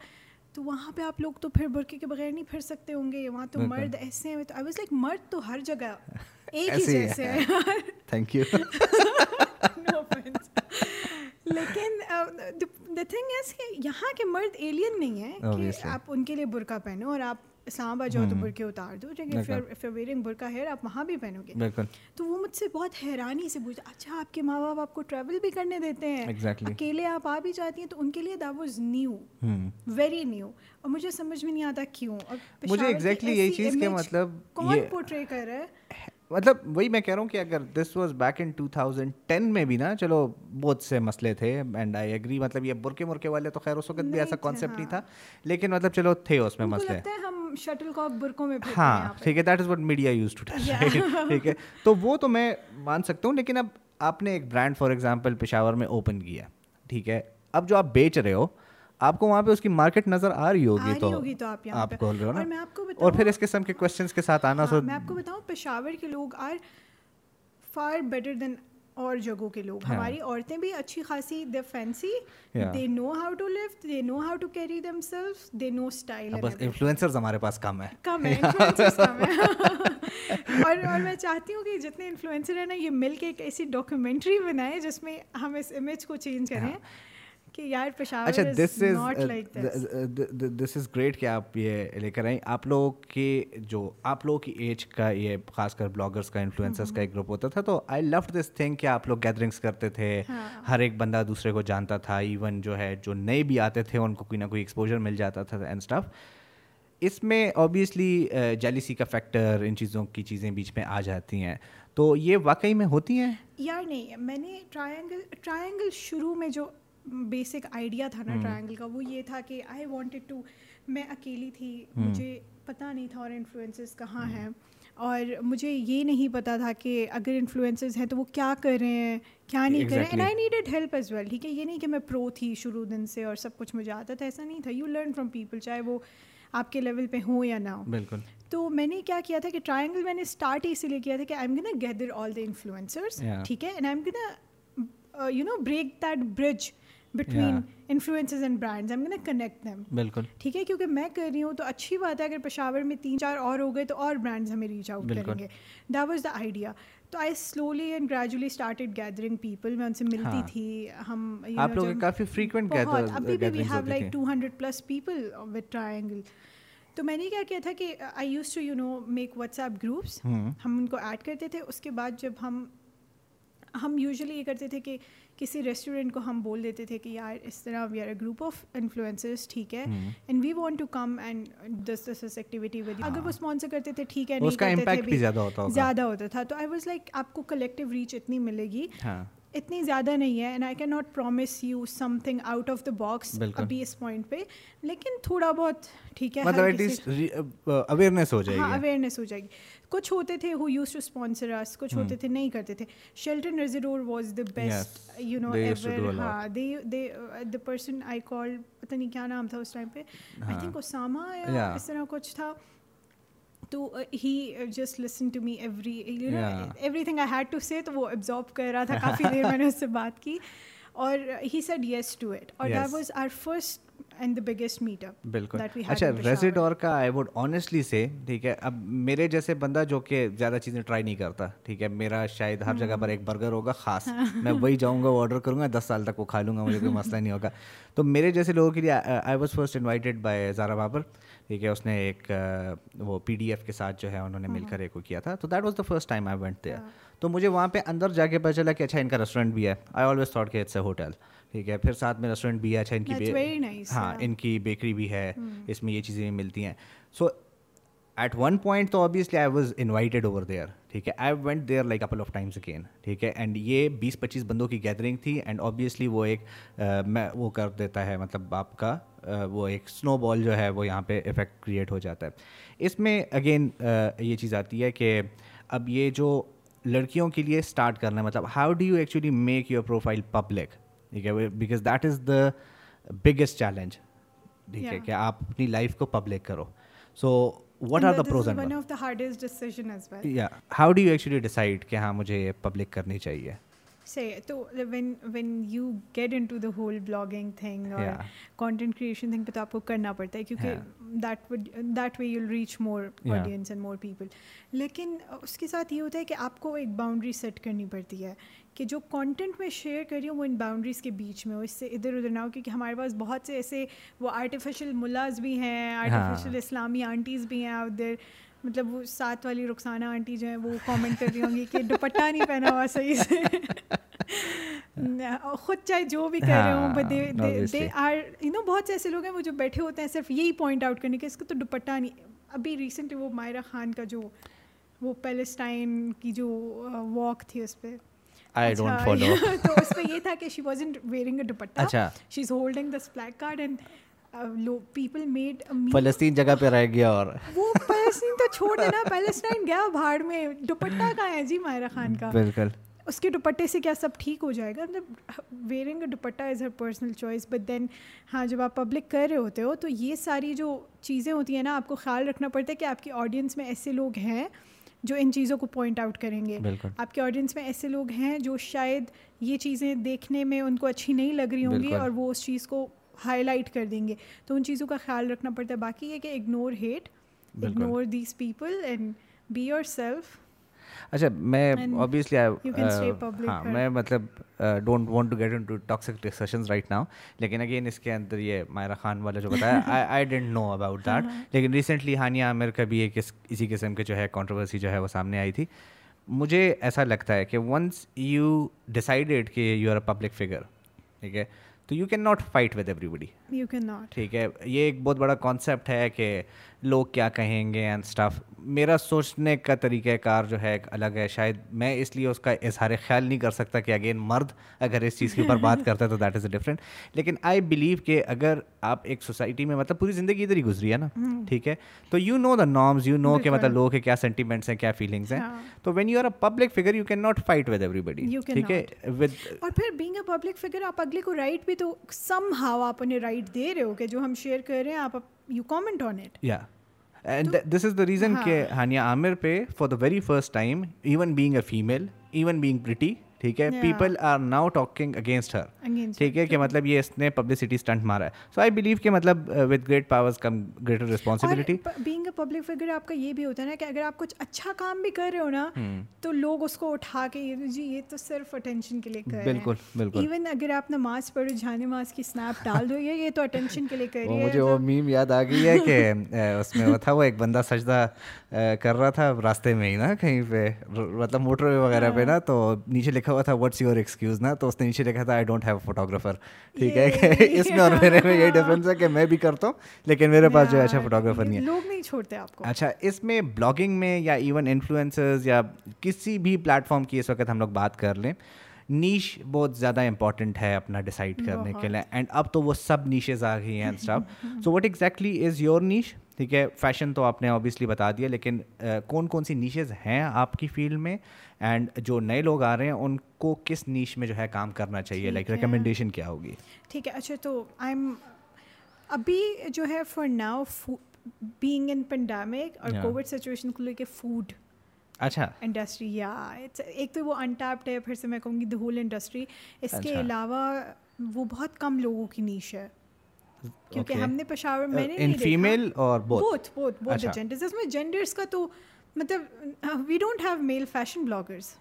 تو وہاں پہ آپ لوگ تو پھر برقعے کے بغیر نہیں پھر سکتے ہوں گے وہاں تو مرد ایسے ہیں۔ تو آئی واز لائک مرد تو ہر جگہ ایک ہی جیسے ہے۔ تھینک یو لیکن دا تھنگ از کہ یہاں کے مرد ایلین نہیں ہیں کہ آپ ان کے لیے برقع پہنو اور آپ اسلام آباد جاؤ تو برقعے اتار دو لیکن ویئرنگ برقع ہے آپ وہاں بھی پہنو گے۔ تو وہ مجھ سے بہت حیرانی سے پوچھا اچھا آپ کے ماں باپ آپ کو ٹریول بھی کرنے دیتے ہیں؟ اکیلے آپ آ بھی جاتی ہیں تو ان کے لیے that was new very new اور مجھے سمجھ میں نہیں آتا کیوں؟ مجھے ایگزیکٹلی یہی چیز کے مطلب کون پورٹری کر رہا ہے؟ مطلب وہی میں کہہ رہا ہوں کہ اگر this was back in two thousand ten میں بھی نا چلو بہت سے مسئلے تھے اینڈ آئی ایگری مطلب یہ برقے مرکے والے تو خیر اس وقت بھی ایسا کانسیپٹ نہیں تھا لیکن مطلب چلو تھے اس میں مسئلے۔ شٹل برقوں میں ہاں ٹھیک ہے that is what media used to ٹھیک ہے۔ تو وہ تو میں مان سکتا ہوں لیکن اب آپ نے ایک برانڈ فار ایگزامپل پشاور میں اوپن کیا ٹھیک ہے۔ اب جو آپ بیچ رہے ہو آپ کو وہاں پہ اس کی مارکیٹ نظر آ رہی ہوگی تو آپ رہے ہو نا۔ اور پھر اس قسم کے کوشچنس کے ساتھ آنا سو میں آپ کو بتاؤں پشاور کے لوگ آر فار بیٹر دین اور جگہوں کے لوگ۔ ہماری عورتیں بھی اچھی خاصی they fancy they know how to live they know how to carry themselves they know style بس انفلوئنسرز ہمارے پاس کم ہے کم ہے اور اور میں چاہتی ہوں کہ جتنے انفلوئنسر ہیں نا یہ مل کے ایک ایسی ڈاکیومنٹری بنائے جس میں ہم اس امیج کو چینج کریں۔ اچھا this is this is great کہ آپ یہ لے کر آئیں۔ آپ لوگ کے جو آپ لوگوں کی ایج کا یہ خاص کر بلاگرس کا انفلوئنسرس کا ایک گروپ ہوتا تھا تو آئی لو دس تھنگ کہ آپ لوگ گیدرنگس کرتے تھے۔ ہر ایک بندہ دوسرے کو جانتا تھا ایون جو ہے جو نئے بھی آتے تھے ان کو کوئی نہ کوئی ایکسپوجر مل جاتا تھا اینڈ اسٹف اس میں اوبیسلی جیلیسی کا فیکٹر ان چیزوں کی چیزیں بیچ میں آ جاتی ہیں۔ تو یہ واقعی میں ہوتی ہیں؟ یار نہیں میں نے ٹرائنگل ٹرائنگل شروع میں جو بیسک آئیڈیا تھا نا ٹرائنگل کا وہ یہ تھا کہ آئی وانٹیڈ ٹو میں اکیلی تھی مجھے پتہ نہیں تھا اور انفلوئنسز کہاں ہیں اور مجھے یہ نہیں پتا تھا کہ اگر انفلوئنسز ہیں تو وہ کیا کر رہے ہیں کیا نہیں کر رہے ہیں and I needed help as well ٹھیک ہے یہ نہیں کہ میں پرو تھی شروع دن سے اور سب کچھ مجھے آتا تھا ایسا نہیں تھا یو لرن فرام پیپل چاہے وہ آپ کے لیول پہ ہوں یا نہ ہو بالکل تو میں نے کیا کیا تھا کہ ٹرائنگل میں نے اسٹارٹ اسی لیے کیا تھا کہ I am gonna gather all the influencers ٹھیک ہے and I'm gonna you know break that bridge between influencers and brands am gonna connect them بالکل۔ ٹھیک ہے؟ کیونکہ میں کر رہی ہوں تو اچھی بات ہے اگر پشاور میں تین چار اور ہو گئے تو اور برانڈز ہمیں ریچ آؤٹ کریں گے۔ دیٹ واز دا آئیڈیا تو I slowly and gradually started gathering people میں ان سے ملتی تھی۔ ہم کافی فریکوینٹ ابھی بھی we have like two hundred plus people with triangle تو میں نے کیا کیا تھا کہ I used to you know make WhatsApp groups ہم ان کو ایڈ کرتے تھے۔ اس کے بعد جب ہم ہم یوزلی یہ کرتے تھے کہ کسی ریسٹورینٹ کو ہم بول دیتے تھے کہ یار اس طرح we are a group of influencers ٹھیک ہے and we want to come and this this this activity with اگر وہ اسپانسر کرتے تھے ٹھیک ہے نہیں کرتے تھے زیادہ ہوتا تھا۔ تو آئی واز لائک آپ کو کلیکٹیو ریچ اتنی ملے گی۔ اتنی زیادہ نہیں ہے and I can not promise you something out of the box ابھی اس پوائنٹ پہ لیکن تھوڑا بہت ٹھیک ہے اویئرنیس ہو جائے گی۔ اویئرنیس ہو جائے گی۔ کچھ ہوتے تھے ہو یوز ٹو اسپانسر اس کچھ ہوتے تھے نہیں کرتے تھے۔ Shelton Rezidor was the best you know ever ہاں they they the person I کال پتہ نہیں کیا نام تھا اس ٹائم پہ۔ آئی تھنک اسامہ یا اس طرح کچھ تھا۔ تو he just listen to me every everything I had to say تو وہ ایبزارو کر رہا تھا کافی دیر میں نے اس سے بات کی اور he said yes to it اور that was our first and the biggest meet up بالکل۔ اچھا ریزیڈور کا آئی ووڈ آنیسٹلی سے ٹھیک ہے اب میرے جیسے بندہ جو کہ زیادہ چیزیں ٹرائی نہیں کرتا ٹھیک ہے میرا شاید ہر جگہ پر ایک برگر ہوگا خاص۔ میں وہی جاؤں گا آرڈر کروں گا دس سال تک وہ کھا لوں گا مجھے کوئی مسئلہ نہیں ہوگا۔ تو میرے جیسے لوگوں کے لیے I was first invited by Zara Babar ٹھیک ہے اس نے ایک وہ پی ڈی ایف کے ساتھ جو ہے انہوں نے مل کر ایک کیا تھا۔ تو that was the first time I went there تو مجھے وہاں پہ اندر جا کے پتہ چلا کہ اچھا ان کا ریسٹورینٹ بھی ہے۔ آئی آلویز تھاٹ کہ اٹس اے ہوٹل ٹھیک ہے پھر ساتھ میں ریسٹورینٹ بھی ہے اچھا ان کی ہاں ان کی بیکری بھی ہے اس میں یہ چیزیں بھی ملتی ہیں۔ سو ایٹ ون پوائنٹ تو obviously I was invited over there ٹھیک ہے I went there like couple of times again ٹھیک ہے اینڈ یہ بیس پچیس بندوں کی گیدرنگ تھی اینڈ آبویسلی وہ ایک میں وہ کر دیتا ہے مطلب آپ کا وہ ایک اسنو بال جو ہے وہ یہاں پہ افیکٹ کریٹ ہو جاتا ہے اس میں اگین یہ چیز آتی ہے کہ اب یہ جو لڑکیوں کے لیے اسٹارٹ کرنا ہے مطلب how do you actually make your profile public ٹھیک ہے because that is the biggest challenge ٹھیک ہے کہ آپ اپنی لائف کو پبلک کرو so what are the pros of the hardest decision as well یا how do you actually decide کہ ہاں مجھے یہ پبلک کرنی چاہیے سے تو when when you get into the whole blogging thing اور کانٹینٹ کریشن تھنگ پہ تو آپ کو کرنا پڑتا ہے کیونکہ that would that way you reach more audience and more people لیکن اس کے ساتھ یہ ہوتا ہے کہ آپ کو ایک باؤنڈری سیٹ کرنی پڑتی ہے کہ جو کانٹینٹ میں شیئر کر رہی ہوں وہ ان باؤنڈریز کے بیچ میں ہو اس سے ادھر ادھر نہ ہو کیونکہ ہمارے پاس بہت سے ایسے وہ آرٹیفیشیل ملاز بھی ہیں ہاں۔ آرٹیفیشیل اسلامی آنٹیز بھی ہیں ادھر مطلب وہ ساتھ والی رخسانہ آنٹی جو ہیں وہ کامنٹ کر رہی ہوں گی کہ دوپٹہ نہیں پہنا ہوا صحیح سے۔ خود چاہے جو بھی کہہ رہے ہوں but they they are you know بہت سے ایسے لوگ ہیں وہ جو بیٹھے ہوتے ہیں صرف یہی پوائنٹ آؤٹ کرنے کے اس کو تو دوپٹہ نہیں۔ ابھی ریسنٹلی وہ مائرہ خان کا جو وہ پیلسٹائن کی جو واک تھی اس پہ۔ آئی ڈونٹ فالو تو اس پہ یہ تھا کہ she was wearing a dupatta اچھا she is holding this black card and people made فلسطین جگہ پہ رہ گیا اور وہ فلسطین تو چھوڑ دینا گیا بھاڑ میں دوپٹہ کا ہے جی خان کا بالکل اس کے دوپٹے سے کیا سب ٹھیک ہو جائے گا مطلب wearing dupatta is her personal choice but then ہاں جب آپ پبلک کر رہے ہوتے ہو تو یہ ساری جو چیزیں ہوتی ہیں نا آپ کو خیال رکھنا پڑتا ہے کہ آپ کی آڈینس میں ایسے لوگ ہیں جو ان چیزوں کو پوائنٹ آؤٹ کریں گے۔ آپ کے آڈینس میں ایسے لوگ ہیں جو شاید یہ چیزیں دیکھنے میں ان کو اچھی نہیں لگ رہی ہوں گی اور وہ اس چیز کو ہائی لائٹ کر دیں گے۔ تو ان چیزوں کا خیال رکھنا پڑتا ہے۔ باقی یہ کہ ignore hate ignore these people and be yourself اچھا میں اوبیسلی uh, ہاں میں مطلب don't want to get into toxic discussions right now لیکن اگین اس کے اندر یہ مائرہ خان والا جو بتایا I didn't know about that لیکن ریسنٹلی ہانیہ عامر کا بھی ایک اسی قسم کے جو ہے کانٹروورسی جو ہے وہ سامنے آئی تھی۔ مجھے ایسا لگتا ہے کہ ونس یو ڈیسائڈیڈ کہ you are a public figure ٹھیک ہے تو you can not fight with everybody you can not ٹھیک ہے یہ ایک بہت بڑا کانسیپٹ ہے کہ لوگ کیا کہیں گے اینڈ اسٹاف میرا سوچنے کا طریقہ کار جو ہے ایک الگ ہے. شاید میں اس لیے اس کا اظہار خیال نہیں کر سکتا کہ اگین مرد اگر اس چیز کے اوپر بات کرتا ہے تو دیٹ از اے ڈفرینٹ لیکن آئی بلیو کہ اگر آپ ایک سوسائٹی میں مطلب پوری زندگی ادھر ہی گزری ہے نا؟ ٹھیک ہے؟ تو you know the norms you know کہ مطلب لوگ کے کیا سینٹیمنٹس ہیں کیا فیلنگس ہیں۔ ہاں۔ تو when you are a public figure you can not fight with everybody ٹھیک ہے؟ اور پھر بینگ اے پبلک فگر آپ اگلے کو رائٹ بھی تو سم ہاؤ آپ انہیں رائٹ دے رہے ہو کہ جو ہم شیئر کر رہے ہیں آپ یو کامنٹ آن اٹ یا and this is the reason کہ ہانیہ عامر پہ for the very first time even being a female even being pretty ٹھیک ہے؟ People are now talking against her ٹھیک ہے کہ مطلب یہ اس نے پبلسٹی اسٹنٹ مارا ہے. سو آئی بلیو کہ مطلب with great powers come greater responsibility being a public figure آپ کا یہ بھی ہوتا ہے نا کہ اگر آپ کچھ اچھا کام بھی کر رہے ہو نا hmm. تو لوگ اس کو اٹھا کے جی یہ تو صرف اٹینشن کے لیے کر بالکل بالکل. ایون اگر آپ نماز پڑھو جہاں نماز کی اسنیپ ڈال دو یہ تو اٹینشن کے لیے کر رہی ہے مجھے وہ میم یاد آ گئی ہے کہ uh, اس میں وہ تھا وہ ایک بندہ سجدہ uh, کر رہا تھا راستے میں ہی نا کہیں پہ مطلب موٹر وے وغیرہ ہاں. پہ نا تو نیچے لکھا لکھا ہوا تھا واٹس یور ایکسکیوز نا تو اس نے نیچے لکھا تھا آئی ڈونٹ ہیو فوٹوگرافر ٹھیک ہے کہ اس میں اور میرے میں یہی ڈفرینس ہے کہ میں بھی کرتا ہوں لیکن میرے پاس جو ہے اچھا فوٹوگرافر نہیں ہے. لوگ نہیں چھوڑتے آپ کو. اچھا اس میں بلاگنگ میں یا ایون انفلوئنسز یا کسی بھی پلیٹ فارم کی اس وقت ہم لوگ بات کر لیں نیش بہت زیادہ امپورٹنٹ ہے اپنا ڈیسائڈ کرنے کے لیے اینڈ اب تو وہ سب نیشز آ گئی ہیں سب so what exactly is your niche ٹھیک ہے فیشن تو آپ نے آبویسلی بتا دیا لیکن کون کون سی نیشز ہیں آپ کی فیلڈ میں؟ اینڈ جو نئے لوگ آ رہے ہیں ان کو کس نیش میں جو ہے کام کرنا چاہیے؟ لائک ریکمنڈیشن کیا ہوگی؟ ٹھیک ہے اچھا تو آئی ایم ابھی جو ہے for now being in pandemic اور کووڈ سچویشن کو لے کے فوڈ اچھا۔ انڈسٹری یا ایک تو وہ انٹیپڈ ہے پھر سے میں کہوں گی دا ہول انڈسٹری اس کے اچھا۔ علاوہ وہ بہت کم لوگوں کی نیش ہے۔ کیونکہ ہم نے پشاور میں نے ان فیمیل اور بوتھ بوتھ بوتھ جینڈرز اس میں جینڈرز کا تو مطلب we don't have male fashion bloggers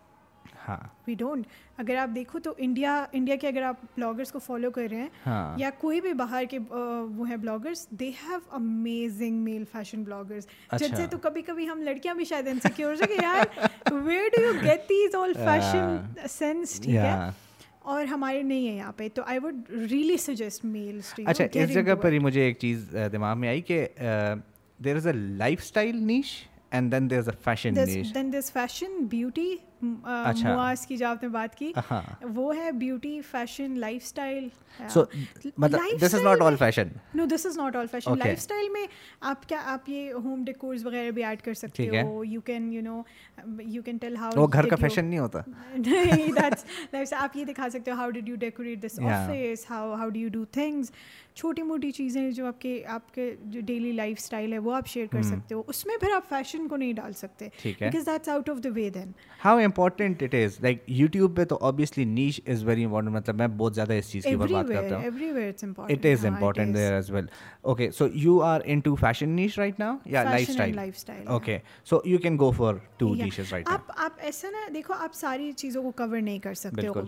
we don't اگر آپ دیکھو تو انڈیا انڈیا کے اگر آپ بلاگرس کو فالو کر رہے ہیں یا کوئی بھی باہر کے uh, وہ ہیں bloggers they have amazing male fashion bloggers جن سے تو کبھی کبھی ہم لڑکیاں بھی شاید انسیکیور کہ یار where do you get these all fashion sense ٹھیک ہے؟ اور ہمارے نہیں ہیں یہاں پہ تو I would really suggest male اچھا اس جگہ پر ہی مجھے ایک چیز دماغ میں آئی کہ there is a lifestyle niche and then there is a fashion then there fashion beauty اچھا۔ مواز کی جو آپ نے بات کی ہاں۔ وہ ہے beauty fashion lifestyle this is مطلب not all fashion no this is not all fashion lifestyle میں آپ کیا آپ یہ ہوم ڈیکورز وغیرہ بھی ایڈ کر سکتے ہو۔ You can you know you can tell how وہ گھر کا فیشن نہیں ہوتا۔ نہیں آپ یہ دکھا سکتے ہو how did you decorate this office how how do you do things چھوٹی موٹی چیزیں جو آپ کے آپ کے جو ڈیلی لائف اسٹائل ہے وہ آپ شیئر کر hmm۔ سکتے ہو۔ اس میں پھر آپ فیشن کو نہیں ڈال سکتے because that's out of the way then how important it is like YouTube پہ تو obviously niche is very important مطلب میں بہت زیادہ اس چیز کی اوپر بات کرتا ہوں. It is important there as well okay so you are into fashion niche right now یا lifestyle okay so you can go for two dishes right آپ آپ ایسا نا دیکھو آپ ساری چیزوں کو کور نہیں کر سکتے ہو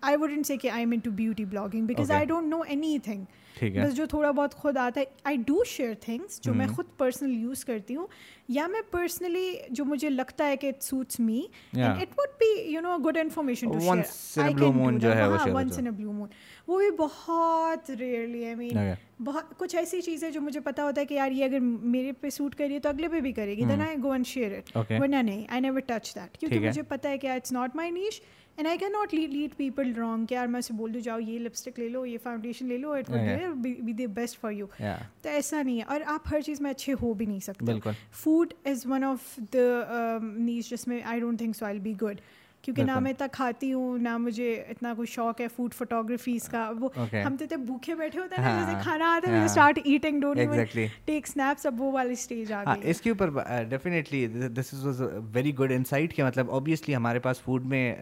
آئی وڈنٹ سے کہ I am into beauty blogging because I don't know anything ہے۔ بس جو تھوڑا بہت خود آتا ہے۔ آئی ڈو شیئر تھنگس جو میں خود پرسنل یوز کرتی ہوں۔ یا میں پرسنلی جو مجھے لگتا ہے کہ it suits me it would be you know good information once in blue moon وہ بھی بہت ریئرلی آئی مین بہت کچھ ایسی چیز ہے جو مجھے پتا ہوتا ہے کہ یار یہ اگر میرے پہ سوٹ کریے تو اگلے پہ بھی کرے گی then I go and share it ورنہ نہیں آئی نیور ٹچ دیٹ کیونکہ مجھے پتا ہے کہ it's not my niche and I can not lead people wrong کہ یار میں اسے بول دوں جاؤ یہ لپسٹک لے لو یہ فاؤنڈیشن لے لو it be the best for you تو ایسا نہیں ہے اور آپ ہر چیز میں اچھے ہو بھی نہیں سکتے۔ Food is one of the niches جس میں I don't think so I be good کیونکہ نہ میں اتنا کھاتی ہوں نہ مجھے اتنا کوئی شوق ہے فوڈ فوٹوگرافیز کا۔ وہ ہم تو بھوکے بیٹھے ہوتے ہیں جیسے ہاں، کھانا آتا ہے start eating don't take snaps اب وہ والی اسٹیج آ ہاں، گئی اس کے اوپر definitely this is was very good insight کہ مطلب اوبیسلی ہمارے پاس فوڈ میں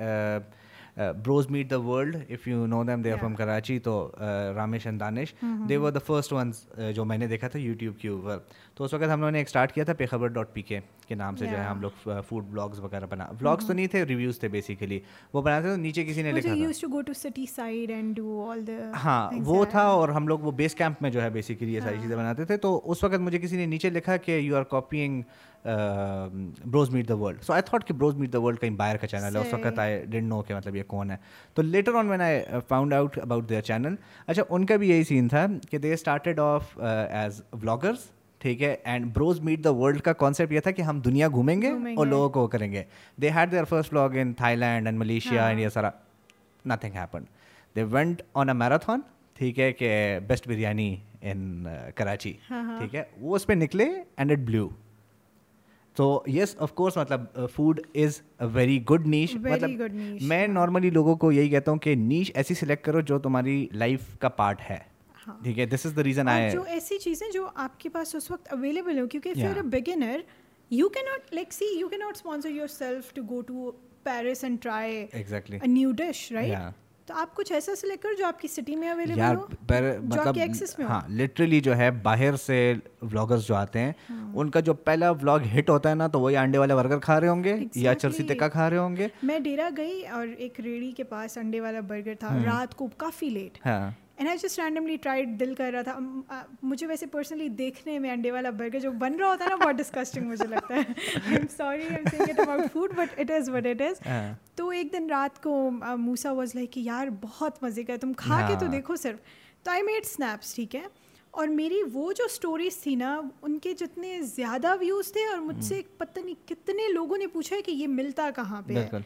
bros meet the world if you know them they from Karachi تو Ramish and Danish they were the first ones جو میں نے دیکھا تھا یوٹیوب کے اوپر۔ تو اس وقت ہم لوگوں نے ایک اسٹارٹ کیا تھا پیخبر ڈاٹ پی کے کے نام سے جو ہے ہم لوگ فوڈ بلاگز وغیرہ بنا بلاگس تو نہیں تھے ریویوز تھے بیسیکلی وہ بناتے تھے نیچے کسی نے لکھا ہاں وہ تھا اور ہم لوگ وہ بیس کیمپ میں جو ہے بیسیکلی یہ ساری چیزیں بناتے تھے۔ تو اس وقت مجھے کسی نے نیچے لکھا کہ you are copying bros meet the world so I thought کہ بروز میٹ دا ورلڈ کہیں باہر کا چینل ہے اس وقت آئے ڈنٹ نو کہ مطلب یہ کون ہے۔ تو later on man I found out about their channel اچھا ان کا بھی یہی سین تھا کہ they started off as bloggers ٹھیک ہے؟ And bros meet the world کا کانسیپٹ یہ تھا کہ ہم دنیا گھومیں گے اور لوگوں کو کریں گے۔ They had their first blog in Thailand and Malaysia and یہ سارا۔ Nothing happen they went on a marathon ٹھیک ہے کہ best biryani uh, in Karachi ٹھیک ہے؟ وہ اس پہ نکلے اینڈ اٹ بلیو تو یس آف کورس مطلب food is a very good niche مطلب میں نارملی لوگوں کو یہی کہتا ہوں کہ نیش ایسی سلیکٹ کرو جو تمہاری لائف کا پارٹ ہے۔ ہاں۔ ٹھیک ہے this is the reason I جو ایسی چیزیں جو آپ کے پاس اس وقت اویلیبل ہو کیونکہ if you a beginner you can not like see you can not sponsor yourself to go to Paris and try exactly new dish right تو آپ کچھ ایسا سلیکٹ کرو جو آپ کی سٹی میں اویلیبل ہو مطلب ہاں لٹرلی جو ہے باہر سے ولاگرز جو آتے ہیں ہاں۔ ان کا جو پہلا ولاگ ہٹ ہوتا ہے نا تو وہی انڈے والا برگر کھا رہے ہوں گے یا چرسی تکا کھا رہے ہوں گے۔ میں ڈیرا گئی اور ایک ریڑھی کے پاس انڈے والا برگر تھا ہاں۔ رات کو کافی late and I just randomly try دل کر رہا تھا مجھے ویسے پرسنلی دیکھنے میں انڈے والا برگر جو بن رہا ہوتا ہے نا بہت ڈسکسٹنگ مجھے لگتا ہے sorry food but it is what it is تو ایک دن رات کو uh, موسا واز لائک کہ یار بہت مزے کا ہے تم کھا کے تو ہاں۔ دیکھو صرف. تو آئی میڈ اسنیپس ٹھیک ہے؟ اور میری وہ جو اسٹوریز تھی نا ان کے جتنے زیادہ ویوز تھے اور مجھ سے پتہ نہیں کتنے لوگوں نے پوچھا ہے کہ یہ ملتا کہاں پہ ہے۔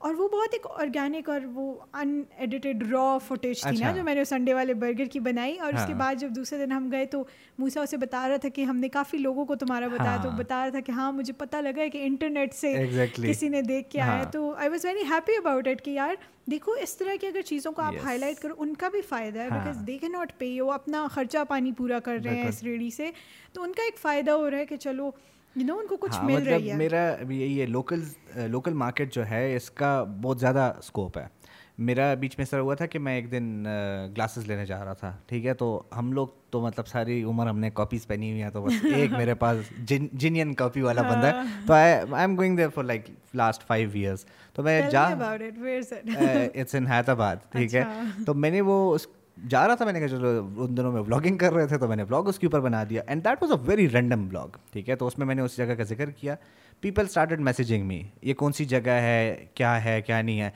اور وہ بہت ایک آرگینک اور وہ ان ایڈیٹیڈ را فوٹیج تھی نا اچھا۔ جو میں نے سنڈے والے برگر کی بنائی اور اس کے ہاں۔ بعد جب دوسرے دن ہم گئے تو موسا اسے بتا رہا تھا کہ ہم نے کافی لوگوں کو تمہارا بتایا تو ہاں۔ بتا رہا تھا کہ ہاں مجھے پتہ لگا ہے کہ انٹرنیٹ سے کسی نے دیکھ کے آیا ہاں۔ تو I was very happy about it کہ یار دیکھو اس طرح کی اگر چیزوں کو آپ ہائی لائٹ کرو ان کا بھی فائدہ ہے بیکاز دے کے ناٹ پے وہ اپنا خرچہ پانی پورا کر رہے ہیں اس ریڑھی سے۔ تو ان کا ایک فائدہ ہو رہا ہے کہ چلو یو نو ان کو کچھ ہاں، مل مطلب رہی ہے۔ میرا یہ لوکل لوکل مارکیٹ جو ہے اس کا بہت زیادہ اسکوپ ہے۔ میرا بیچ میں سر ہوا تھا کہ میں ایک دن گلاسز لینے جا رہا تھا ٹھیک ہے؟ تو ہم لوگ تو مطلب ساری عمر ہم نے کاپیز پہنی ہوئی ہیں تو بس ایک میرے پاس جن جینین کاپی والا بندہ ہے۔ ہاں۔ تو I I am going there for like last five years تو میں جا۔ اٹس ان حیدرآباد ٹھیک ہے؟ اچھا۔ تو میں نے وہ اس جا رہا تھا میں نے کہا چلو ان دنوں میں بلاگنگ کر رہے تھے تو میں نے بلاگ اس کے اوپر بنا دیا۔ And that was a very random blog ٹھیک ہے؟ تو اس میں میں نے اس جگہ کا ذکر کیا۔ پیپل اسٹارٹڈ میسیجنگ می یہ کون سی جگہ ہے؟ کیا ہے؟ کیا نہیں ہے؟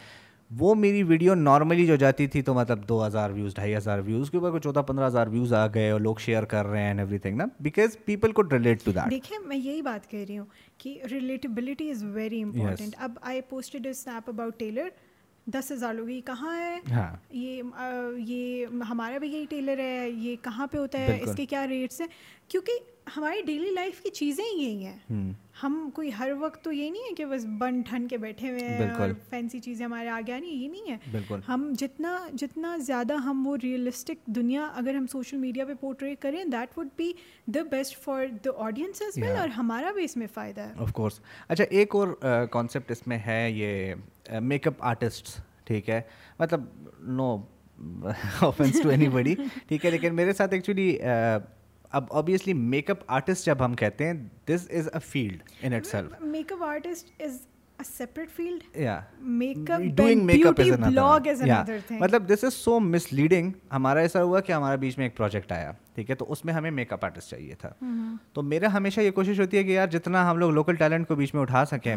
وہ میری ویڈیو نارملی جو جاتی تھی تو مطلب دو ہزار ویوز ڈھائی ہزار ویوز کے اوپر کوئی چودہ پندرہ ہزار ویوز آ گئے اور لوگ شیئر کر رہے ہیں ایوری تھنگ نا؟ بیکاز پیپل کو ریلیٹ ٹو دیٹ دیکھیں میں یہی بات کہہ رہی ہوں کہ ریلیٹیبلٹی از ویری امپورٹنٹ اب I posted snap about tailor دس ہزار لوگ یہ کہاں ہے؟ ہاں۔ یہ یہ ہمارا بھی یہی ٹیلر ہے یہ کہاں پہ ہوتا ہے اس کے کیا ریٹس ہیں؟ کیونکہ ہماری ڈیلی لائف کی چیزیں یہی ہیں۔ ہم کوئی ہر وقت تو یہ نہیں ہے کہ بس بن ٹھن کے بیٹھے ہوئے ہیں اور فینسی چیزیں ہمارے آگے آ رہی ہیں یہ نہیں ہے۔ ہم جتنا جتنا زیادہ ہم وہ ریئلسٹک دنیا اگر ہم سوشل میڈیا پہ پورٹریٹ کریں that would be the best for the audience اور ہمارا بھی اس میں فائدہ ہے۔ آف کورس اچھا ایک اور کانسیپٹ اس میں ہے یہ میک اپ آرٹسٹ ٹھیک ہے مطلب no offence to anybody ٹھیک ہے لیکن میرے ساتھ ایکچولی اب آبویسلی میک اپ آرٹسٹ جب ہم کہتے ہیں this is a field in itself makeup artist is separate field مطلب this is so misleading ہمارا ایسا ہوا کہ ہمارا بیچ میں ایک پروجیکٹ آیا ٹھیک ہے؟ تو اس میں ہمیں میک اپ آرٹسٹ چاہیے تھا۔ تو میرا ہمیشہ یہ کوشش ہوتی ہے کہ یار جتنا ہم لوگ لوکل ٹیلنٹ کو بیچ میں اٹھا سکیں۔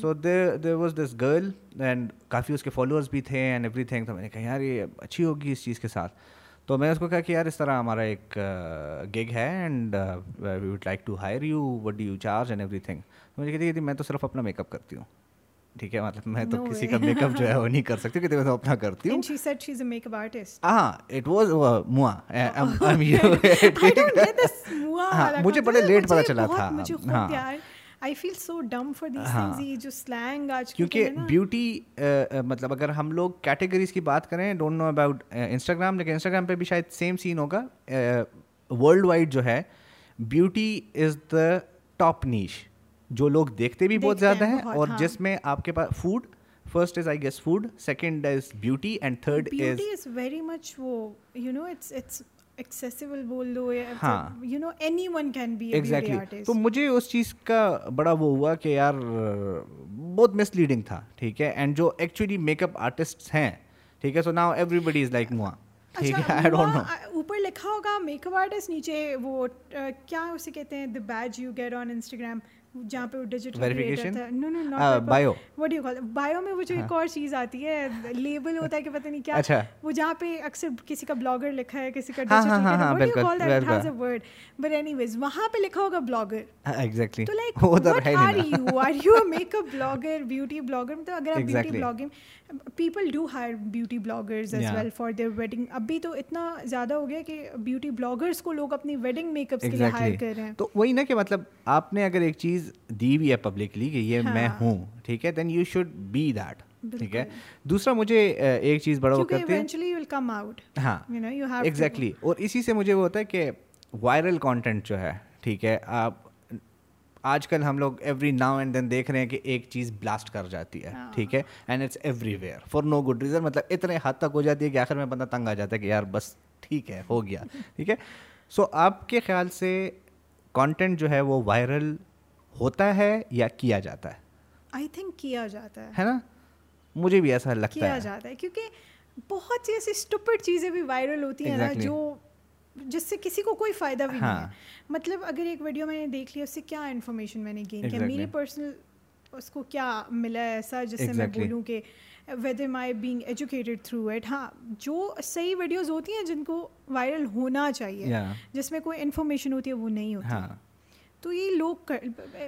So there was this girl and کافی اس کے فالوورس بھی تھے اینڈ ایوری تھنگ تو میں نے کہا یار یہ اچھی ہوگی اس چیز کے ساتھ۔ تو میں نے اس کو کہا کہ یار اس طرح ہمارا ایک گگ ہے and we would like to hire you what do you charge and everything مجھے کہتی تھی میں تو صرف اپنا میک اپ کرتی ہوں۔ ٹھیک ہے مطلب میں تو کسی کا میک اپ جو ہے وہ نہیں کر سکتی کیونکہ میں تو اپنا کرتی ہوں۔ ہاں اٹ واز موا مجھے بڑے لیٹ پتا چلا تھا۔ ہاں۔ I feel so dumb for these things یہ جو سلینگ آج کیونکہ بیوٹی مطلب اگر ہم لوگ کیٹیگریز کی بات کریں ڈونٹ نو اباؤٹ انسٹاگرام لیکن انسٹاگرام پہ بھی شاید سیم سین ہوگا۔ ورلڈ وائڈ جو ہے بیوٹی از دا ٹاپ نیش جو لوگ دیکھتے بھی بہت زیادہ ہیں اور جس میں آپ کے پاس food first is I guess food second is beauty and third is very much وہ یو نو اٹس اٹس بول دو you know anyone can be exactly تو مجھے اس چیز کا بڑا وہ ہوا کہ یار بہت مس لیڈنگ تھا ٹھیک ہے۔ اینڈ جو ایکچولی میک اپ آرٹسٹ ہیں ٹھیک ہے۔ So now everybody is like موا اوپر لکھا ہوگا میک اپ آرٹسٹ نیچے وہ کیا اسے کہتے ہیں the badge you get on Instagram جہاں پہ بایو میں وہ جو ایک اور چیز آتی ہے۔ لیبل ہوتا ہے کہ پتہ نہیں کیا۔ وہ جہاں پہ اکثر کسی کا بلاگر لکھا ہے کسی کا ورڈ بٹ اینی ویز وہاں پہ لکھا ہوگا بلاگر ایگزیکٹلی تو like are you are you makeup blogger beauty blogger مطلب اگر آپ beauty blogging people do hire beauty bloggers as well for their wedding ابھی تو اتنا زیادہ ہو گیا کہ بیوٹی بلاگرس کو لوگ اپنی ویڈنگ میک اپس کے لیے ہائر کر رہے ہیں۔ تو وہی نا کہ مطلب آپ نے اگر ایک چیز دی ہوئی ہے پبلکلی کہ یہ میں ہوں ٹھیک ہے؟ Then you should be that ٹھیک ہے؟ دوسرا مجھے ایک چیز بڑا وہ کرتے ہیں۔ ہاں۔ ایگزیکٹلی اور اسی سے مجھے وہ ہوتا ہے کہ وائرل کانٹینٹ جو ہے ٹھیک ہے؟ آپ آج کل ہم لوگ ایوری ناؤ اینڈ دین دیکھ رہے ہیں کہ ایک چیز بلاسٹ کر جاتی ہے ٹھیک ہے؟ And it's everywhere for no good reason مطلب اتنے حد تک ہو جاتی ہے کہ آخر میں بندہ تنگ آ جاتا ہے کہ یار بس ٹھیک ہے ہو گیا ٹھیک ہے؟ سو آپ کے خیال سے کانٹینٹ جو ہے وہ وائرل ہوتا ہے یا کیا جاتا ہے؟ آئی تھنک کیا جاتا ہے۔ نا؟ مجھے بھی ایسا لگتا ہے۔ کیا جاتا ہے۔ کیونکہ بہت سی ایسی اسٹوپڈ چیزیں بھی وائرل ہوتی ہیں نا جو جس سے کسی کو کوئی فائدہ بھی نہیں ہے۔ مطلب اگر ایک ویڈیو میں نے دیکھ لیا اس سے کیا انفارمیشن میں نے گین کیا؟ میری پرسنل اس کو کیا ملا ہے ایسا جس سے میں بولوں کہ whether my being educated through it ہاں جو صحیح ویڈیوز ہوتی ہیں جن کو وائرل ہونا چاہیے جس میں کوئی انفارمیشن ہوتی ہے وہ نہیں ہوتی۔ تو یہ لوگ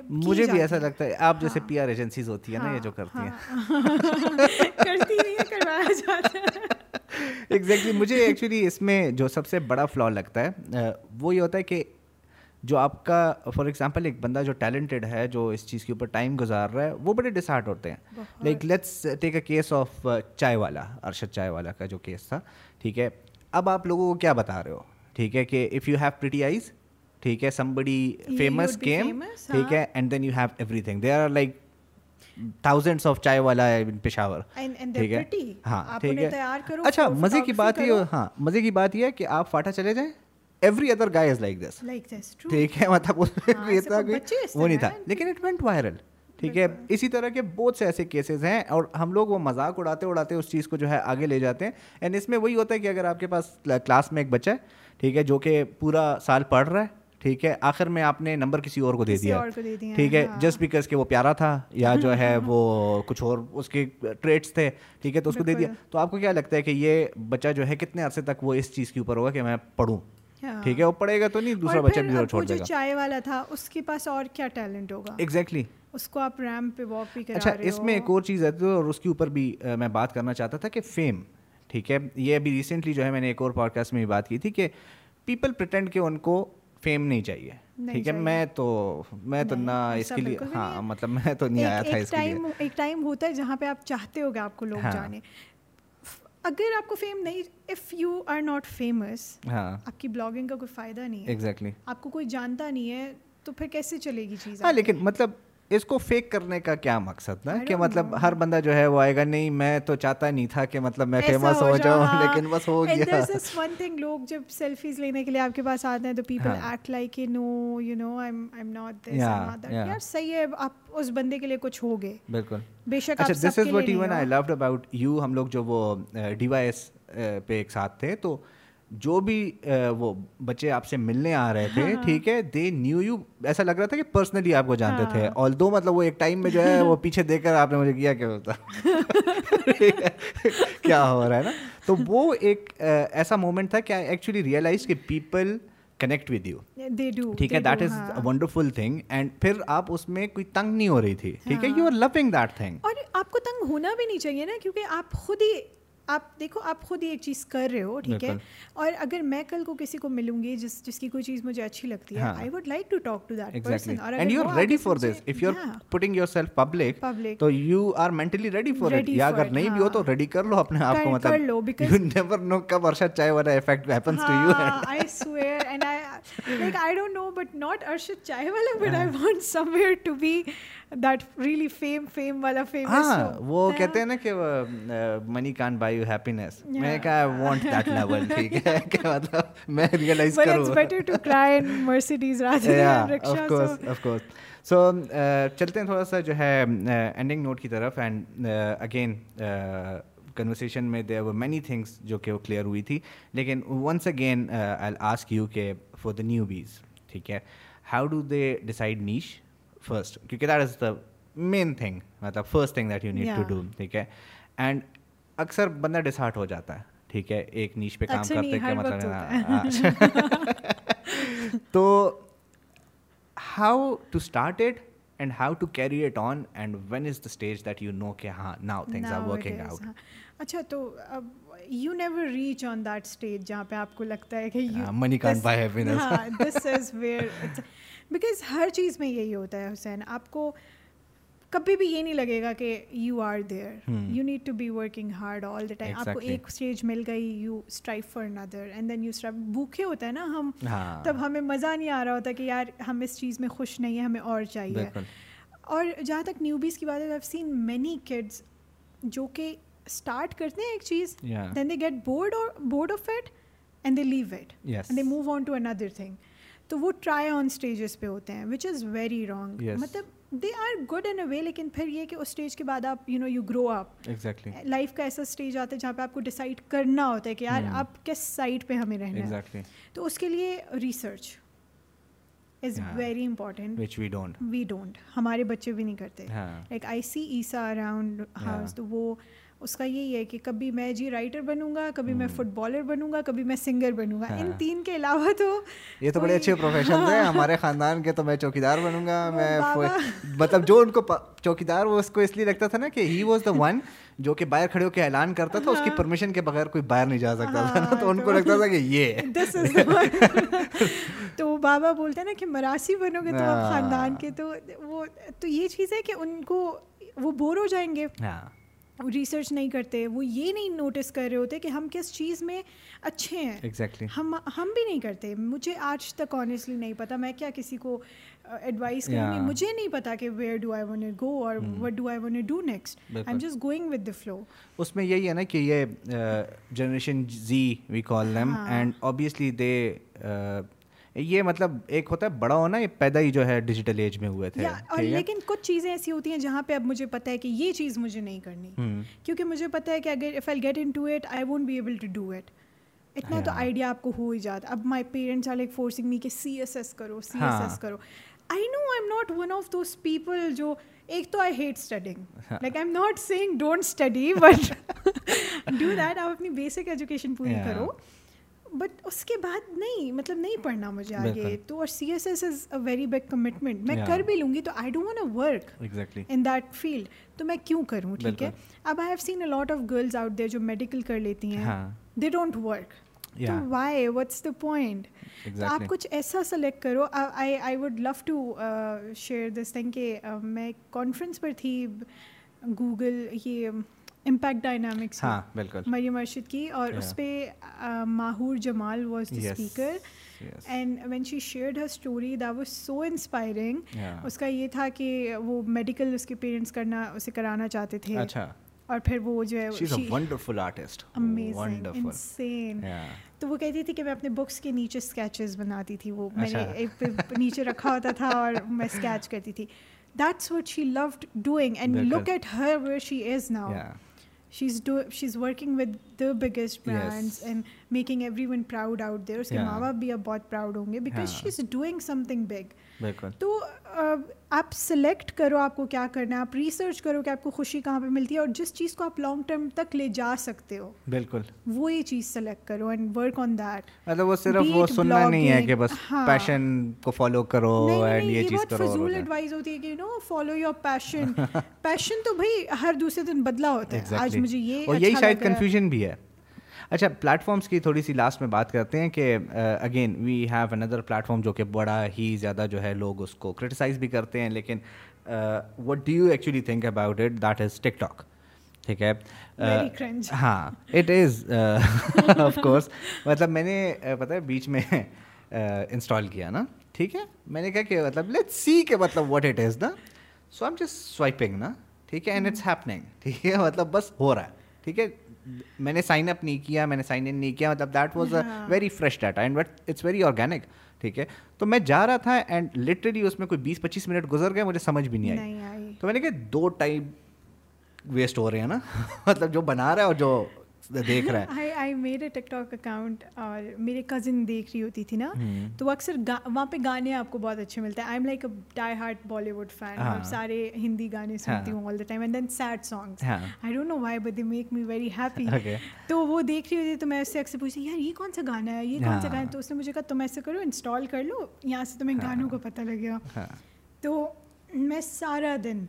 مجھے بھی ایسا لگتا ہے آپ جیسے پی آر ایجنسیز ہوتی ہیں نا یہ جو کرتی ہیں۔ کرتی نہیں ہے کروایا جاتا ہے۔ ایگزیکٹلی مجھے ایکچولی اس میں جو سب سے بڑا فلا لگتا ہے وہ یہ ہوتا ہے کہ جو آپ کا فار ایگزامپل ایک بندہ جو ٹیلنٹڈ ہے جو اس چیز کے اوپر ٹائم گزار رہا ہے وہ بڑے ڈسہارٹ ہوتے ہیں۔ Like let's take a case of chai wala Arshad چائے والا کا جو کیس تھا ٹھیک ہے۔ اب آپ لوگوں کو کیا بتا رہے ہو؟ ٹھیک ہے کہ if you have pretty eyes ٹھیک ہے سم بڑی فیمس گیم ٹھیک ہے and then you have everything they are like thousands of chai wala ہے پشاور ٹھیک ہے۔ ہاں ٹھیک ہے۔ اچھا مزے کی بات یہ ہاں مزے کی بات یہ ہے کہ آپ فاٹا چلے جائیں۔ Every other guy is like this ٹھیک ہے مطلب وہ نہیں تھا۔ لیکن اٹ وینٹ وائرل ٹھیک ہے اسی طرح کے بہت سے ایسے کیسز ہیں اور ہم لوگ وہ مذاق اڑاتے اڑاتے اس چیز کو جو ہے آگے لے جاتے ہیں۔ اینڈ اس میں وہی ہوتا ہے کہ اگر آپ کے پاس کلاس میں ایک بچہ ہے ٹھیک ہے جو کہ پورا سال پڑھ رہا ہے ٹھیک ہے آخر میں آپ نے نمبر کسی اور کو دے دیا۔ ٹھیک ہے جسٹ بیکاز کہ وہ پیارا تھا یا جو ہے وہ کچھ اور اس کے ٹریٹس تھے ٹھیک ہے تو اس کو دے دیا۔ تو آپ کو کیا لگتا ہے کہ یہ بچہ جو ہے کتنے عرصے تک وہ اس چیز کے اوپر ہوگا کہ میں پڑھوں؟ ٹھیک ہے وہ پڑھے گا تو نہیں دوسرا بچہ بھی چھوڑ دے گا۔ چائے والا تھا اس کے پاس اور کیا ٹیلنٹ ہوگا؟ ایگزیکٹلی اس کو آپ ریم پہ واک بھی اچھا اس میں ایک اور چیز ہے اور اس کے اوپر بھی میں بات کرنا چاہتا تھا کہ فیم ٹھیک ہے۔ یہ ابھی ریسنٹلی جو ہے میں نے ایک اور پوڈ کاسٹ میں بھی بات کی تھی کہ پیپل پرٹینڈ کہ ان کو فیم نہیں چاہیے۔ ٹھیک ہے میں تو میں تو نہ اس کے لیے ہاں مطلب میں تو نہیں آیا تھا اس کے لیے۔ ایک ٹائم ہوتا ہے جہاں پہ آپ چاہتے ہو کہ آپ کو لوگ ہاں۔ جانے۔ اگر آپ کو فیم نہیں if you are not famous آپ کی بلاگنگ کا کوئی فائدہ نہیں ہے۔ ایگزیکٹلی آپ کو کوئی جانتا نہیں ہے تو پھر کیسے چلے گی چیز؟ ہاں لیکن مطلب اس کو فیک کرنے کا کیا مقصد نا؟ کہ مطلب ہر بندہ جو ہے وہ آئے گا نہیں میں تو چاہتا نہیں تھا کہ مطلب میں فیمس ہو جاؤں لیکن بس ہو گیا۔ ون تھنگ لوگ جب سیلفیز لینے کے لیے آپ کے پاس آتے ہیں تو people act like no you know I am not یار صحیح ہے آپ اس بندے کے لیے کچھ ہو گئے۔ بالکل۔ بے شک اچھا this is what even I loved about you ہم لوگ جو وہ ڈی وائی ایس پہ ایک ساتھ تھے تو جو بھی وہ بچے آپ سے ملنے آ رہے تھے ٹھیک ہے دے نیو یو ایسا لگ رہا تھا کہ پرسنلی آپ کو جانتے تھے۔ اور دو مطلب وہ ایک ٹائم میں جو ہے وہ پیچھے دیکھ کر آپ نے مجھے کیا کیا ہوتا کیا ہو رہا ہے نا؟ تو وہ ایک ایسا مومنٹ تھا کہ آئی ایکچولی ریئلائز کہ پیپل کنیکٹ ود یو ٹھیک ہے that is wonderful thing and پھر آپ اس میں کوئی تنگ نہیں ہو رہی تھی ٹھیک ہے؟ You are loving that thing اور آپ کو تنگ ہونا بھی نہیں چاہیے نا کیونکہ آپ خود ہی آپ دیکھو آپ خود ہی ایک چیز کر رہے ہو ٹھیک ہے؟ اور اگر میں کل کو کسی کو ملوں گی جس جس کی کوئی چیز مجھے اچھی لگتی ہے I would like to talk to that person اور and you are ready for this if you are putting yourself public تو you are mentally ready for it یا اگر نہیں بھی ہو تو ریڈی کر لو اپنے آپ کو مطلب یو نیور نو کب Arshad chai wala affect happens to you I swear and I like I don't know but not Arshad chai wala but I want somewhere to be that really fame fame والا famous ہاں وہ کہتے ہیں نا کہ money can by you میں نے کہا آئی وانٹ دیٹ لیول ٹھیک ہے کہ مطلب میں ریئلائز کروں it's better to cry in Mercedes rather than rickshaw of course of course so چلتے ہیں تھوڑا سا جو ہے اینڈنگ نوٹ کی طرف اینڈ اگین کنورسیشن میں دیر ور مینی تھنگس جو کہ وہ کلیئر ہوئی تھی لیکن once again I ask you کہ فار دا نیو بیز ٹھیک ہے how do they decide niche first کیونکہ that is the main thing مطلب first thing that you need to do ٹھیک ہے اینڈ اکثر بندہ ڈسہارٹ ہو جاتا ہے ٹھیک ہے ایک نیچ پہ کام کرتے کیا مطلب تو how to start it and how to carry it on and when is the stage that you know کہ ہاں now things are working out اچھا تو you never reach on that stage جہاں پہ آپ کو لگتا ہے کہ money can buy happiness this is where because ہر چیز میں یہی ہوتا ہے حسین آپ کو کبھی بھی یہ نہیں لگے گا کہ you are there you need to be working hard all the time آپ کو ایک اسٹیج مل گئی you strive for another and then you strive بھوکے ہوتا ہے نا ہم تب ہمیں مزہ نہیں آ رہا ہوتا کہ یار ہم اس چیز میں خوش نہیں ہیں ہمیں اور چاہیے۔ اور جہاں تک نیوبیز کی بات ہے سین مینی کڈس جو کہ اسٹارٹ کرتے ہیں ایک چیز دین دے گیٹ بورڈ اور bored of it and they leave it and they move on to another thing تو وہ ٹرائی آن اسٹیجز پہ ہوتے ہیں وچ از ویری رانگ مطلب they are good in a وے لیکن پھر یہ کہ اس اسٹیج کے بعد آپ you know you grow up life کا ایسا اسٹیج آتا ہے جہاں پہ آپ کو ڈیسائڈ کرنا ہوتا ہے کہ یار اب کس سائڈ پہ ہمیں رہنا ہے. تو اس کے لیے research is very important we don't ہمارے بچے بھی نہیں کرتے. لائک آئی سی ایسا اراؤنڈ ہاؤس تو وہ اس کا یہی ہے کہ کبھی میں جی رائٹر بنوں گا کبھی میں فٹ بالر بنوں گا کبھی میں سنگر بنوں گا۔ ان تین کے علاوہ تو یہ تو بڑے اچھے پروفیشن تھے ہمارے خاندان کے تو میں چوکیدار بنوں گا۔ میں مطلب جو ان کو چوکیدار وہ اس کو اس لیے لگتا تھا نا کہ ہی واز دا ون جو کہ باہر کھڑے ہو کے اعلان کرتا تھا اس کی پرمیشن کے بغیر کوئی باہر نہیں جا سکتا تھا نا۔ تو ان کو لگتا تھا کہ یہ تو بابا بولتے ہیں نا کہ مراسی بنو گے تو آپ خاندان کے تو وہ تو یہ چیز ہے کہ ان کو وہ بور ہو جائیں گے۔ ریسرچ نہیں کرتے وہ یہ نہیں نوٹس کر رہے ہوتے کہ ہم کس چیز میں اچھے ہیں۔ ایگزیکٹلی ہم ہم بھی نہیں کرتے۔ مجھے آج تک آنیسٹلی نہیں پتا میں کیا کسی کو ایڈوائز کروں گی؟ مجھے نہیں پتا کہ where do I want go اور what do I want do next I'm just going with the flow اس میں یہی ہے نا کہ یہ generation Z we call them and obviously they یہ مطلب ایک ہوتا ہے بڑا ہونا یہ پیدا ہی جو ہے ڈیجیٹل ایج میں ہوئے تھے اور لیکن کچھ چیزیں ایسی ہوتی ہیں جہاں پہ اب مجھے پتا ہے کہ یہ چیز مجھے نہیں کرنی۔ کیونکہ مجھے پتا ہے کہ اگر if I get into it I won't be able to do it اتنا تو آئیڈیا آپ کو ہو ہی جاتا۔ اب my parents are like forcing me کہ سی ایس ایس کرو سی ایس ایس کرو۔ I know I'm not one of those people جو ایک تو I hate studying like I'm not saying don't study but do that آپ اپنی basic education پوری کرو۔ بٹ اس کے بعد نہیں مطلب نہیں پڑھنا مجھے آگے۔ تو اور C S S is a very big commitment میں کر بھی لوں گی تو I don't want work in that field تو میں کیوں کروں؟ ٹھیک ہے؟ اب I have seen a lot of girls out there جو میڈیکل کر لیتی ہیں۔ دے ڈونٹ ورک تو وائی واٹس دا پوائنٹ آپ کچھ ایسا سلیکٹ کرو۔ I I would love to share this thing کہ میں کانفرنس پر تھی۔ گوگل یہ امپیکٹ ڈائنامکس مریم ارشد کی اور اس پہ Mahoor Jamal was the speaker and when she shared her story that was so inspiring اس کا یہ تھا کہ وہ میڈیکل اس کے پیرنٹس کرنا اسے کرانا چاہتے تھے۔ اور پھر وہ جو ہے تو وہ کہتی تھی کہ میں اپنے بکس کے نیچے اسکیچز بناتی تھی۔ وہ میں نے ایک نیچے رکھا ہوتا تھا اور میں اسکیچ کرتی تھی۔ That's what she loved doing and look at her where she is now she's do she is working with the biggest brands and making everyone proud out there اس کے ماں باپ بھی اب بہت پراؤڈ ہوں گے because she is doing something big تو آپ سلیکٹ کرو آپ کو کیا کرنا ہے آپ ریسرچ کرو کہ آپ کو خوشی کہاں پہ ملتی ہے اور جس چیز کو آپ لانگ ٹرم تک لے جا سکتے ہو بالکل۔ وہ یہ چیز سلیکٹ کرو اینڈ ورک آن دیٹ مطلب وہ صرف وہ سننا نہیں ہے کہ بس پیشن کو فالو کرو اینڈ یہ چیز کرو فضول ایڈوائز ہوتی ہے کہ you know follow your passion passion تو بھائی ہر دوسرے دن بدلا ہوتا ہے۔ آج مجھے یہ اور یہی شاید کنفیوژن بھی ہے۔ اچھا پلیٹ فارمس کی تھوڑی سی لاسٹ میں بات کرتے ہیں کہ again we have another platform جو کہ بڑا ہی زیادہ جو ہے لوگ اس کو کرٹیسائز بھی کرتے ہیں لیکن what do you actually think about it that is TikTok ٹھیک ہے؟ ہاں اٹ از آف کورس مطلب میں نے پتہ ہے بیچ میں انسٹال کیا نا۔ ٹھیک ہے؟ میں نے کہا کہ مطلب لیٹ سی کہ مطلب واٹ اٹ از نا۔ سو ایم جسٹ سوائپنگ نا۔ ٹھیک ہے؟ اینڈ اٹس ہیپننگ ٹھیک ہے؟ مطلب بس ہو رہا ہے۔ ٹھیک ہے؟ میں نے سائن اپ نہیں کیا میں نے سائن ان نہیں کیا مطلب that was a very fresh data and but it's very organic ٹھیک ہے؟ تو میں جا رہا تھا اینڈ لٹرلی اس میں کوئی بیس پچیس منٹ گزر گئے مجھے سمجھ بھی نہیں آئی۔ تو میں نے کہا دو ٹائم ویسٹ ہو رہے ہیں نا۔ مطلب جو بنا رہا ہے اور جو دیکھ رہا ہے۔ I made a TikTok account اور میرے کزن دیکھ رہی ہوتی تھی نا۔ تو وہ اکثر وہاں پہ گانے آپ کو بہت اچھے ملتے ہیں۔ I'm like a die heart Bollywood fan سارے ہندی گانے سنتی ہوں all the time and then sad songs I don't know why but they make me very happy تو وہ دیکھ رہی ہوتی تو میں اس سے اکثر پوچھتی یار یہ کون سا گانا ہے؟ یہ کون سا گانا ہے؟ تو اس نے مجھے کہا تم ایسے کرو انسٹال کر لو یہاں سے تمہیں گانوں کا پتہ لگے گا۔ تو میں سارا دن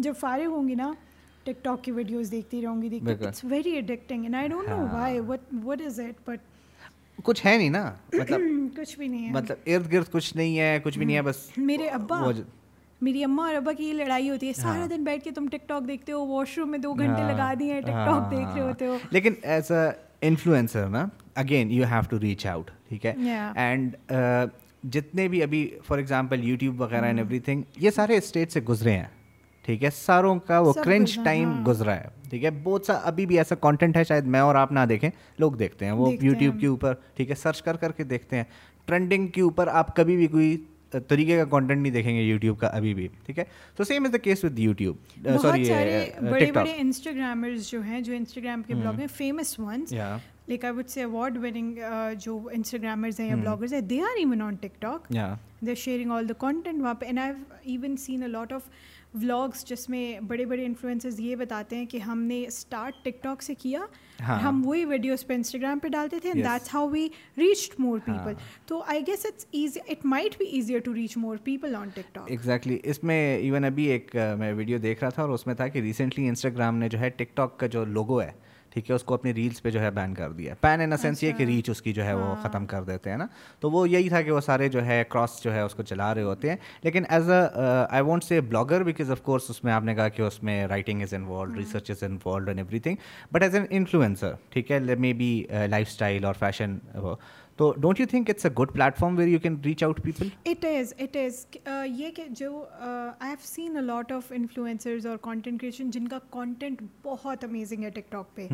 جب فارغ ہوں گی نا ٹک ٹاک کی ویڈیوز دیکھتی رہوں گی it's very addicting and I don't know why what what is it but کچھ ہے نہیں نا مطلب کچھ بھی نہیں ہے۔ مطلب ارد گرد کچھ نہیں ہے کچھ بھی نہیں ہے بس میرے ابا میری اماں اور ابا کی یہ لڑائی ہوتی ہے۔ سارا دن بیٹھ کے تم ٹک ٹاک دیکھتے ہو واش روم میں دو گھنٹے لگا دیے ٹک ٹاک دیکھ رہے ہوتے ہو۔ لیکن ایز اے انفلوئنسر نا again you have to reach out ٹھیک ہے؟ اینڈ جتنے بھی ابھی فار ایگزامپل یوٹیوب وغیرہ اینڈ ایوری تھنگ یہ سارے اسٹیٹ سے گزرے ہیں۔ ٹھیک ہے؟ ساروں کا وہ کرنچ ٹائم ہاں۔ گزرا ہے۔ ٹھیک ہے؟ بہت سا ابھی بھی ایسا کانٹینٹ ہے شاید میں اور آپ نہ دیکھیں لوگ دیکھتے ہیں۔ وہ یوٹیوب کے اوپر ٹھیک ہے؟ سرچ کر کر کے دیکھتے ہیں۔ ٹرینڈنگ کے اوپر آپ کبھی بھی کوئی طریقے کا کانٹینٹ نہیں دیکھیں گے یوٹیوب کا ابھی بھی ٹھیک ہے؟ تو same is the case with YouTube sorry بڑے بڑے انسٹاگرامرز جو ہیں جو انسٹاگرام کے بلاگ ہیں famous ones like I would say award winning جو انسٹاگرامرز ہیں یا بلاگرز ہیں they are even on TikTok they are sharing all the content وہاں پہ and I even seen a lot of vlogs جس میں بڑے بڑے انفلوئنسز یہ بتاتے ہیں کہ ہم نے اسٹارٹ ٹک ٹاک سے کیا ہاں۔ ہم وہی ویڈیوز پہ انسٹاگرام پہ ڈالتے تھے that's how we reached more people تو I guess it's easy it might be easier to reach more people on TikTok exactly اس میں ایون ابھی ایک میں ویڈیو دیکھ رہا تھا اور اس میں تھا کہ ریسنٹلی انسٹاگرام نے جو ہے ٹک ٹاک کا جو لوگو ہے ٹھیک ہے اس کو اپنی ریلس پہ جو ہے بین کر دیا پین ان سینس یہ کہ ریچ اس کی جو ہے وہ ہاں۔ ختم کر دیتے ہیں نا۔ تو وہ یہی تھا کہ وہ سارے جو ہے کراس جو ہے اس کو چلا رہے ہوتے ہیں۔ لیکن as a I want say blogger because of course اس میں آپ نے کہا کہ اس میں writing is involved research is involved and everything but as an influencer ٹھیک ہے مے بی لائف اسٹائل اور فیشن تو don't you think it's a good platform where you can reach out people it is it is یہ کہ جو I have seen a lot of influencers اور content creation جن کا content بہت amazing ہے ٹک ٹاک پہ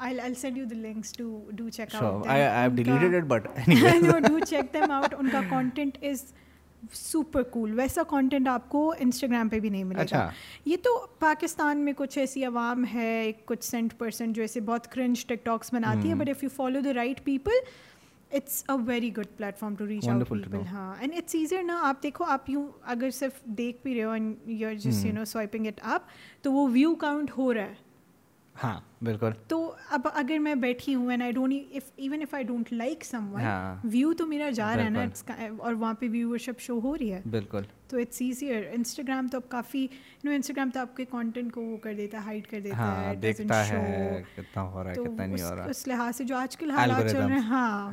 I'll, I'll send you the links to do check sure. out. I, I've deleted it, but anyway. no, do check them out. Unka content is super cool ویسا content آپ کو Instagram پہ بھی نہیں ملے گا یہ تو پاکستان میں کچھ ایسی عوام ہے کچھ سینٹ پرسینٹ جو ایسے بہت کرنچ ٹک ٹاکس بناتی ہے but if you follow the right people it's a very good platform to reach out people ہاں اینڈ اٹس ایزر نا آپ دیکھو آپ یوں اگر صرف دیکھ بھی رہے ہو and you are just you know swiping it up تو وہ ویو کاؤنٹ ہو رہا ہے۔ ہاں بالکل۔ تو اب اگر میں بیٹھی ہوں and I don't even if I don't like someone view تو میرا جا رہا ہے نا اور وہاں پہ شو ہو رہی ہے۔ بالکل۔ تو اٹس ایزیئر انسٹاگرام تو اب کافی نو انسٹاگرام تو آپ کے کانٹینٹ کو وہ کر دیتا ہے ہائڈ کر دیتا ہاں، ہے دیکھتا ہے کتنا ہو رہا ہے کتنا نہیں ہو رہا۔ اس لحاظ سے جو آج کل حالات چل رہے ہیں ہاں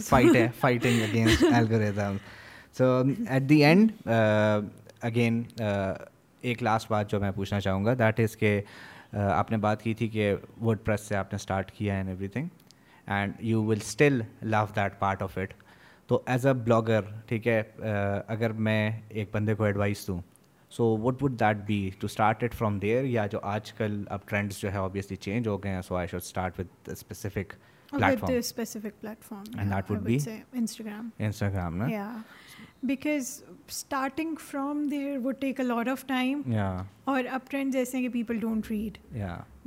فائٹ ہے fighting against so at the end again ایک لاسٹ بات جو میں پوچھنا چاہوں گا دیٹ از کہ آپ نے بات کی تھی کہ ورڈ پریس سے آپ نے اسٹارٹ کیا and everything and you will still love that part of it تو ایز اے بلاگر ٹھیک ہے اگر میں ایک بندے کو ایڈوائس دوں so what would that be to start it from there یا جو آج کل اب ٹرینڈس جو ہے آبویسلی چینج ہو گئے ہیں so I should start with specific platform and that would be Instagram Instagram نا because starting from there would take a lot of time اور اپ ٹرینڈ جیسے ہیں کہ people don't read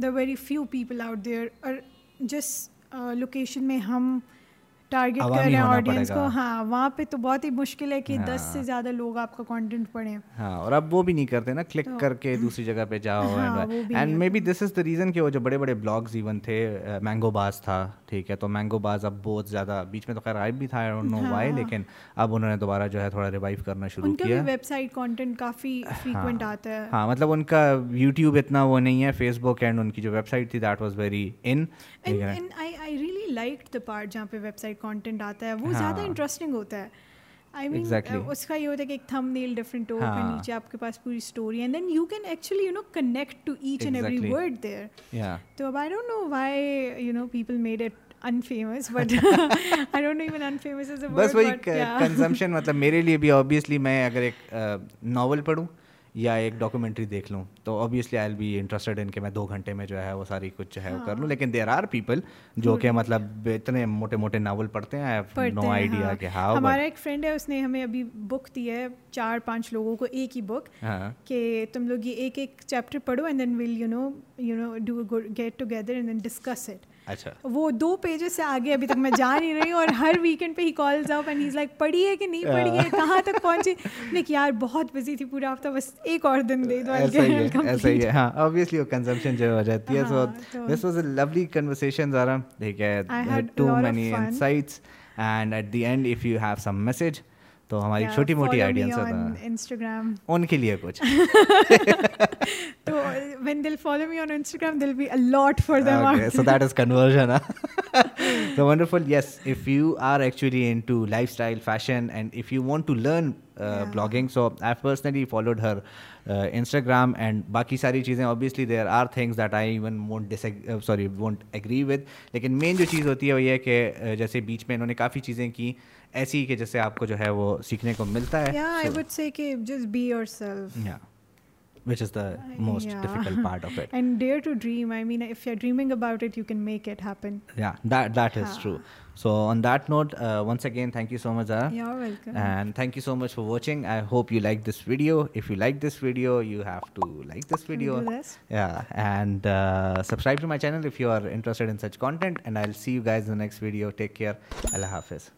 the very few people out there اور جس location میں ہم target کر رہے ہیں آڈینس کو۔ ہاں وہاں پہ تو بہت ہی مشکل ہے کہ دس سے ہاں۔ زیادہ لوگ آپ کا کانٹینٹ پڑھیں۔ ہاں اور اب وہ بھی نہیں کرتے نا کلک کر کے ہاں۔ دوسری جگہ پہ جاؤ and maybe this is the reason کہ وہ جو بڑے بڑے بلاگز ایون تھے مینگو باز تھا ٹھیک ہے؟ تو مینگو باز اب بہت زیادہ بیچ میں تو خیر غائب بھی تھا نو وائی ہاں۔ لیکن اب انہوں نے دوبارہ جو ہے تھوڑا ریوائو کرنا شروع کیا۔ ویب سائٹ کانٹینٹ کافی فریکوینٹ آتا ہے۔ ہاں مطلب ان کا یوٹیوب اتنا وہ نہیں ہے فیس بک اینڈ ان کی جو ویب سائٹ تھی that was very in I really really like the part جہاں پہ ویب سائٹ کانٹینٹ آتا ہے وہ ہاں۔ زیادہ انٹرسٹنگ ہوتا ہے۔ آئی مین اس کا یہ ہوتا ہے کہ ایک تھم نیل ڈفرنٹ ہو کے نیچے آپ کے پاس پوری story and then you can actually you know connect to each and every word there تو اب I don't know why you know people made it بس وہی کنزمپشن مطلب میرے لیے بھی آبویسلی میں اگر ایک ناول پڑھوں یا ایک ڈاکومنٹری دیکھ لوں تو obviously I'll be interested in کہ میں دو گھنٹے میں جو ہے وہ ساری کچھ ہے وہ کر لوں۔ ہاں۔ لیکن دیر آر پیپل جو کہ hmm. مطلب اتنے موٹے موٹے ناول پڑھتے ہیں نو آئیڈیا ہاں۔ کہ ہاں ہمارا ایک فرینڈ ہے اس نے ہمیں ابھی بک دی ہے چار پانچ لوگوں کو ایک ہی بک ہاں۔ کہ تم لوگ یہ ایک ایک چیپٹر پڑھو and then will you know you know do get together and then discuss it وہ دو پیجز سے آگے ابھی تک میں جا نہیں رہی ہوں اور ہر ویکینڈ پہ ہی کالز آؤ اینڈ ہیز لائک پڑھی ہے کہ نہیں پڑھی ہے کہاں تک پہنچی? لیکن یار بہت بزی تھی پورا ہفتہ بس ایک اور دن دے دو ایسا ہی ہے ہاں آبویسلی وہ کنزمپشن جو ہو جاتی ہے so this was a lovely conversation Zara too many insights and at the end if you have some message تو ہماری چھوٹی موٹی آئیڈیاز انسٹاگرام ان کے لیے کچھ۔ تو when they'll follow me on Instagram they'll be a lot for so that is conversion wonderful yes if you are actually into lifestyle fashion and if you want to learn blogging so I personally followed her Instagram and باقی ساری چیزیں obviously there are things that I even won't this sorry won't agree with لیکن مین جو چیز ہوتی ہے وہ یہ کہ جیسے بیچ میں انہوں نے کافی چیزیں کی ایسی کہ جیسے آپ کو جو ہے وہ سیکھنے کو ملتا ہے which is the most difficult part of it and dare to dream I mean if you are dreaming about it you can make it happen یا that that is true so on that note once again thank you so much and thank you so much for watching I hope you like this video if you like this video you have to like this video and subscribe to my channel if you are interested in such content and I see you guys the next video take care اللہ حافظ